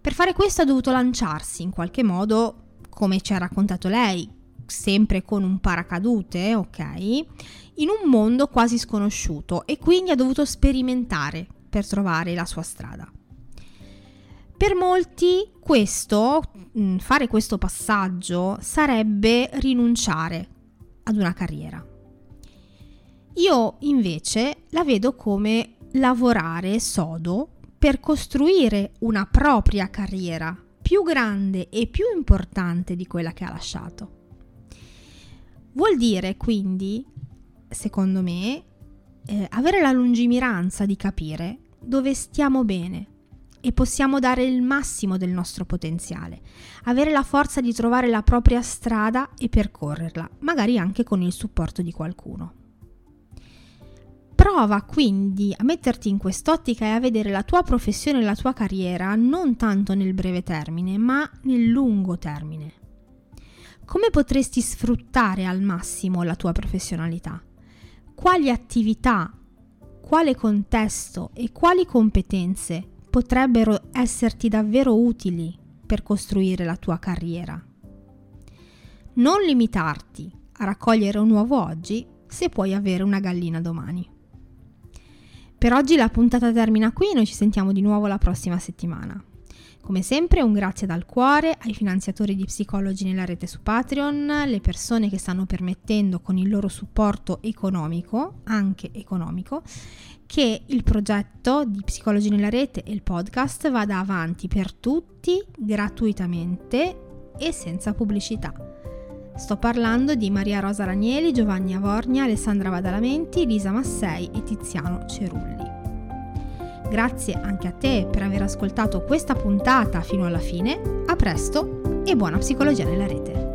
Speaker 1: Per fare questo ha dovuto lanciarsi in qualche modo, come ci ha raccontato lei, sempre con un paracadute, ok, in un mondo quasi sconosciuto e quindi ha dovuto sperimentare per trovare la sua strada. Per molti questo, fare questo passaggio sarebbe rinunciare ad una carriera. Io invece la vedo come lavorare sodo per costruire una propria carriera più grande e più importante di quella che ha lasciato. Vuol dire quindi, secondo me, eh, avere la lungimiranza di capire dove stiamo bene e possiamo dare il massimo del nostro potenziale, avere la forza di trovare la propria strada e percorrerla, magari anche con il supporto di qualcuno. Prova quindi a metterti in quest'ottica e a vedere la tua professione e la tua carriera non tanto nel breve termine, ma nel lungo termine. Come potresti sfruttare al massimo la tua professionalità? Quali attività, quale contesto e quali competenze potrebbero esserti davvero utili per costruire la tua carriera? Non limitarti a raccogliere un uovo oggi se puoi avere una gallina domani. Per oggi la puntata termina qui e noi ci sentiamo di nuovo la prossima settimana. Come sempre un grazie dal cuore ai finanziatori di psicologi nella rete su Patreon, le persone che stanno permettendo con il loro supporto economico, anche economico, che il progetto di psicologi nella rete e il podcast vada avanti per tutti gratuitamente e senza pubblicità. Sto parlando di Maria Rosa Ranieli, Giovanni Avornia, Alessandra Vadalamenti, Lisa Massei e Tiziano Cerulli. Grazie anche a te per aver ascoltato questa puntata fino alla fine, a presto e buona psicologia nella rete!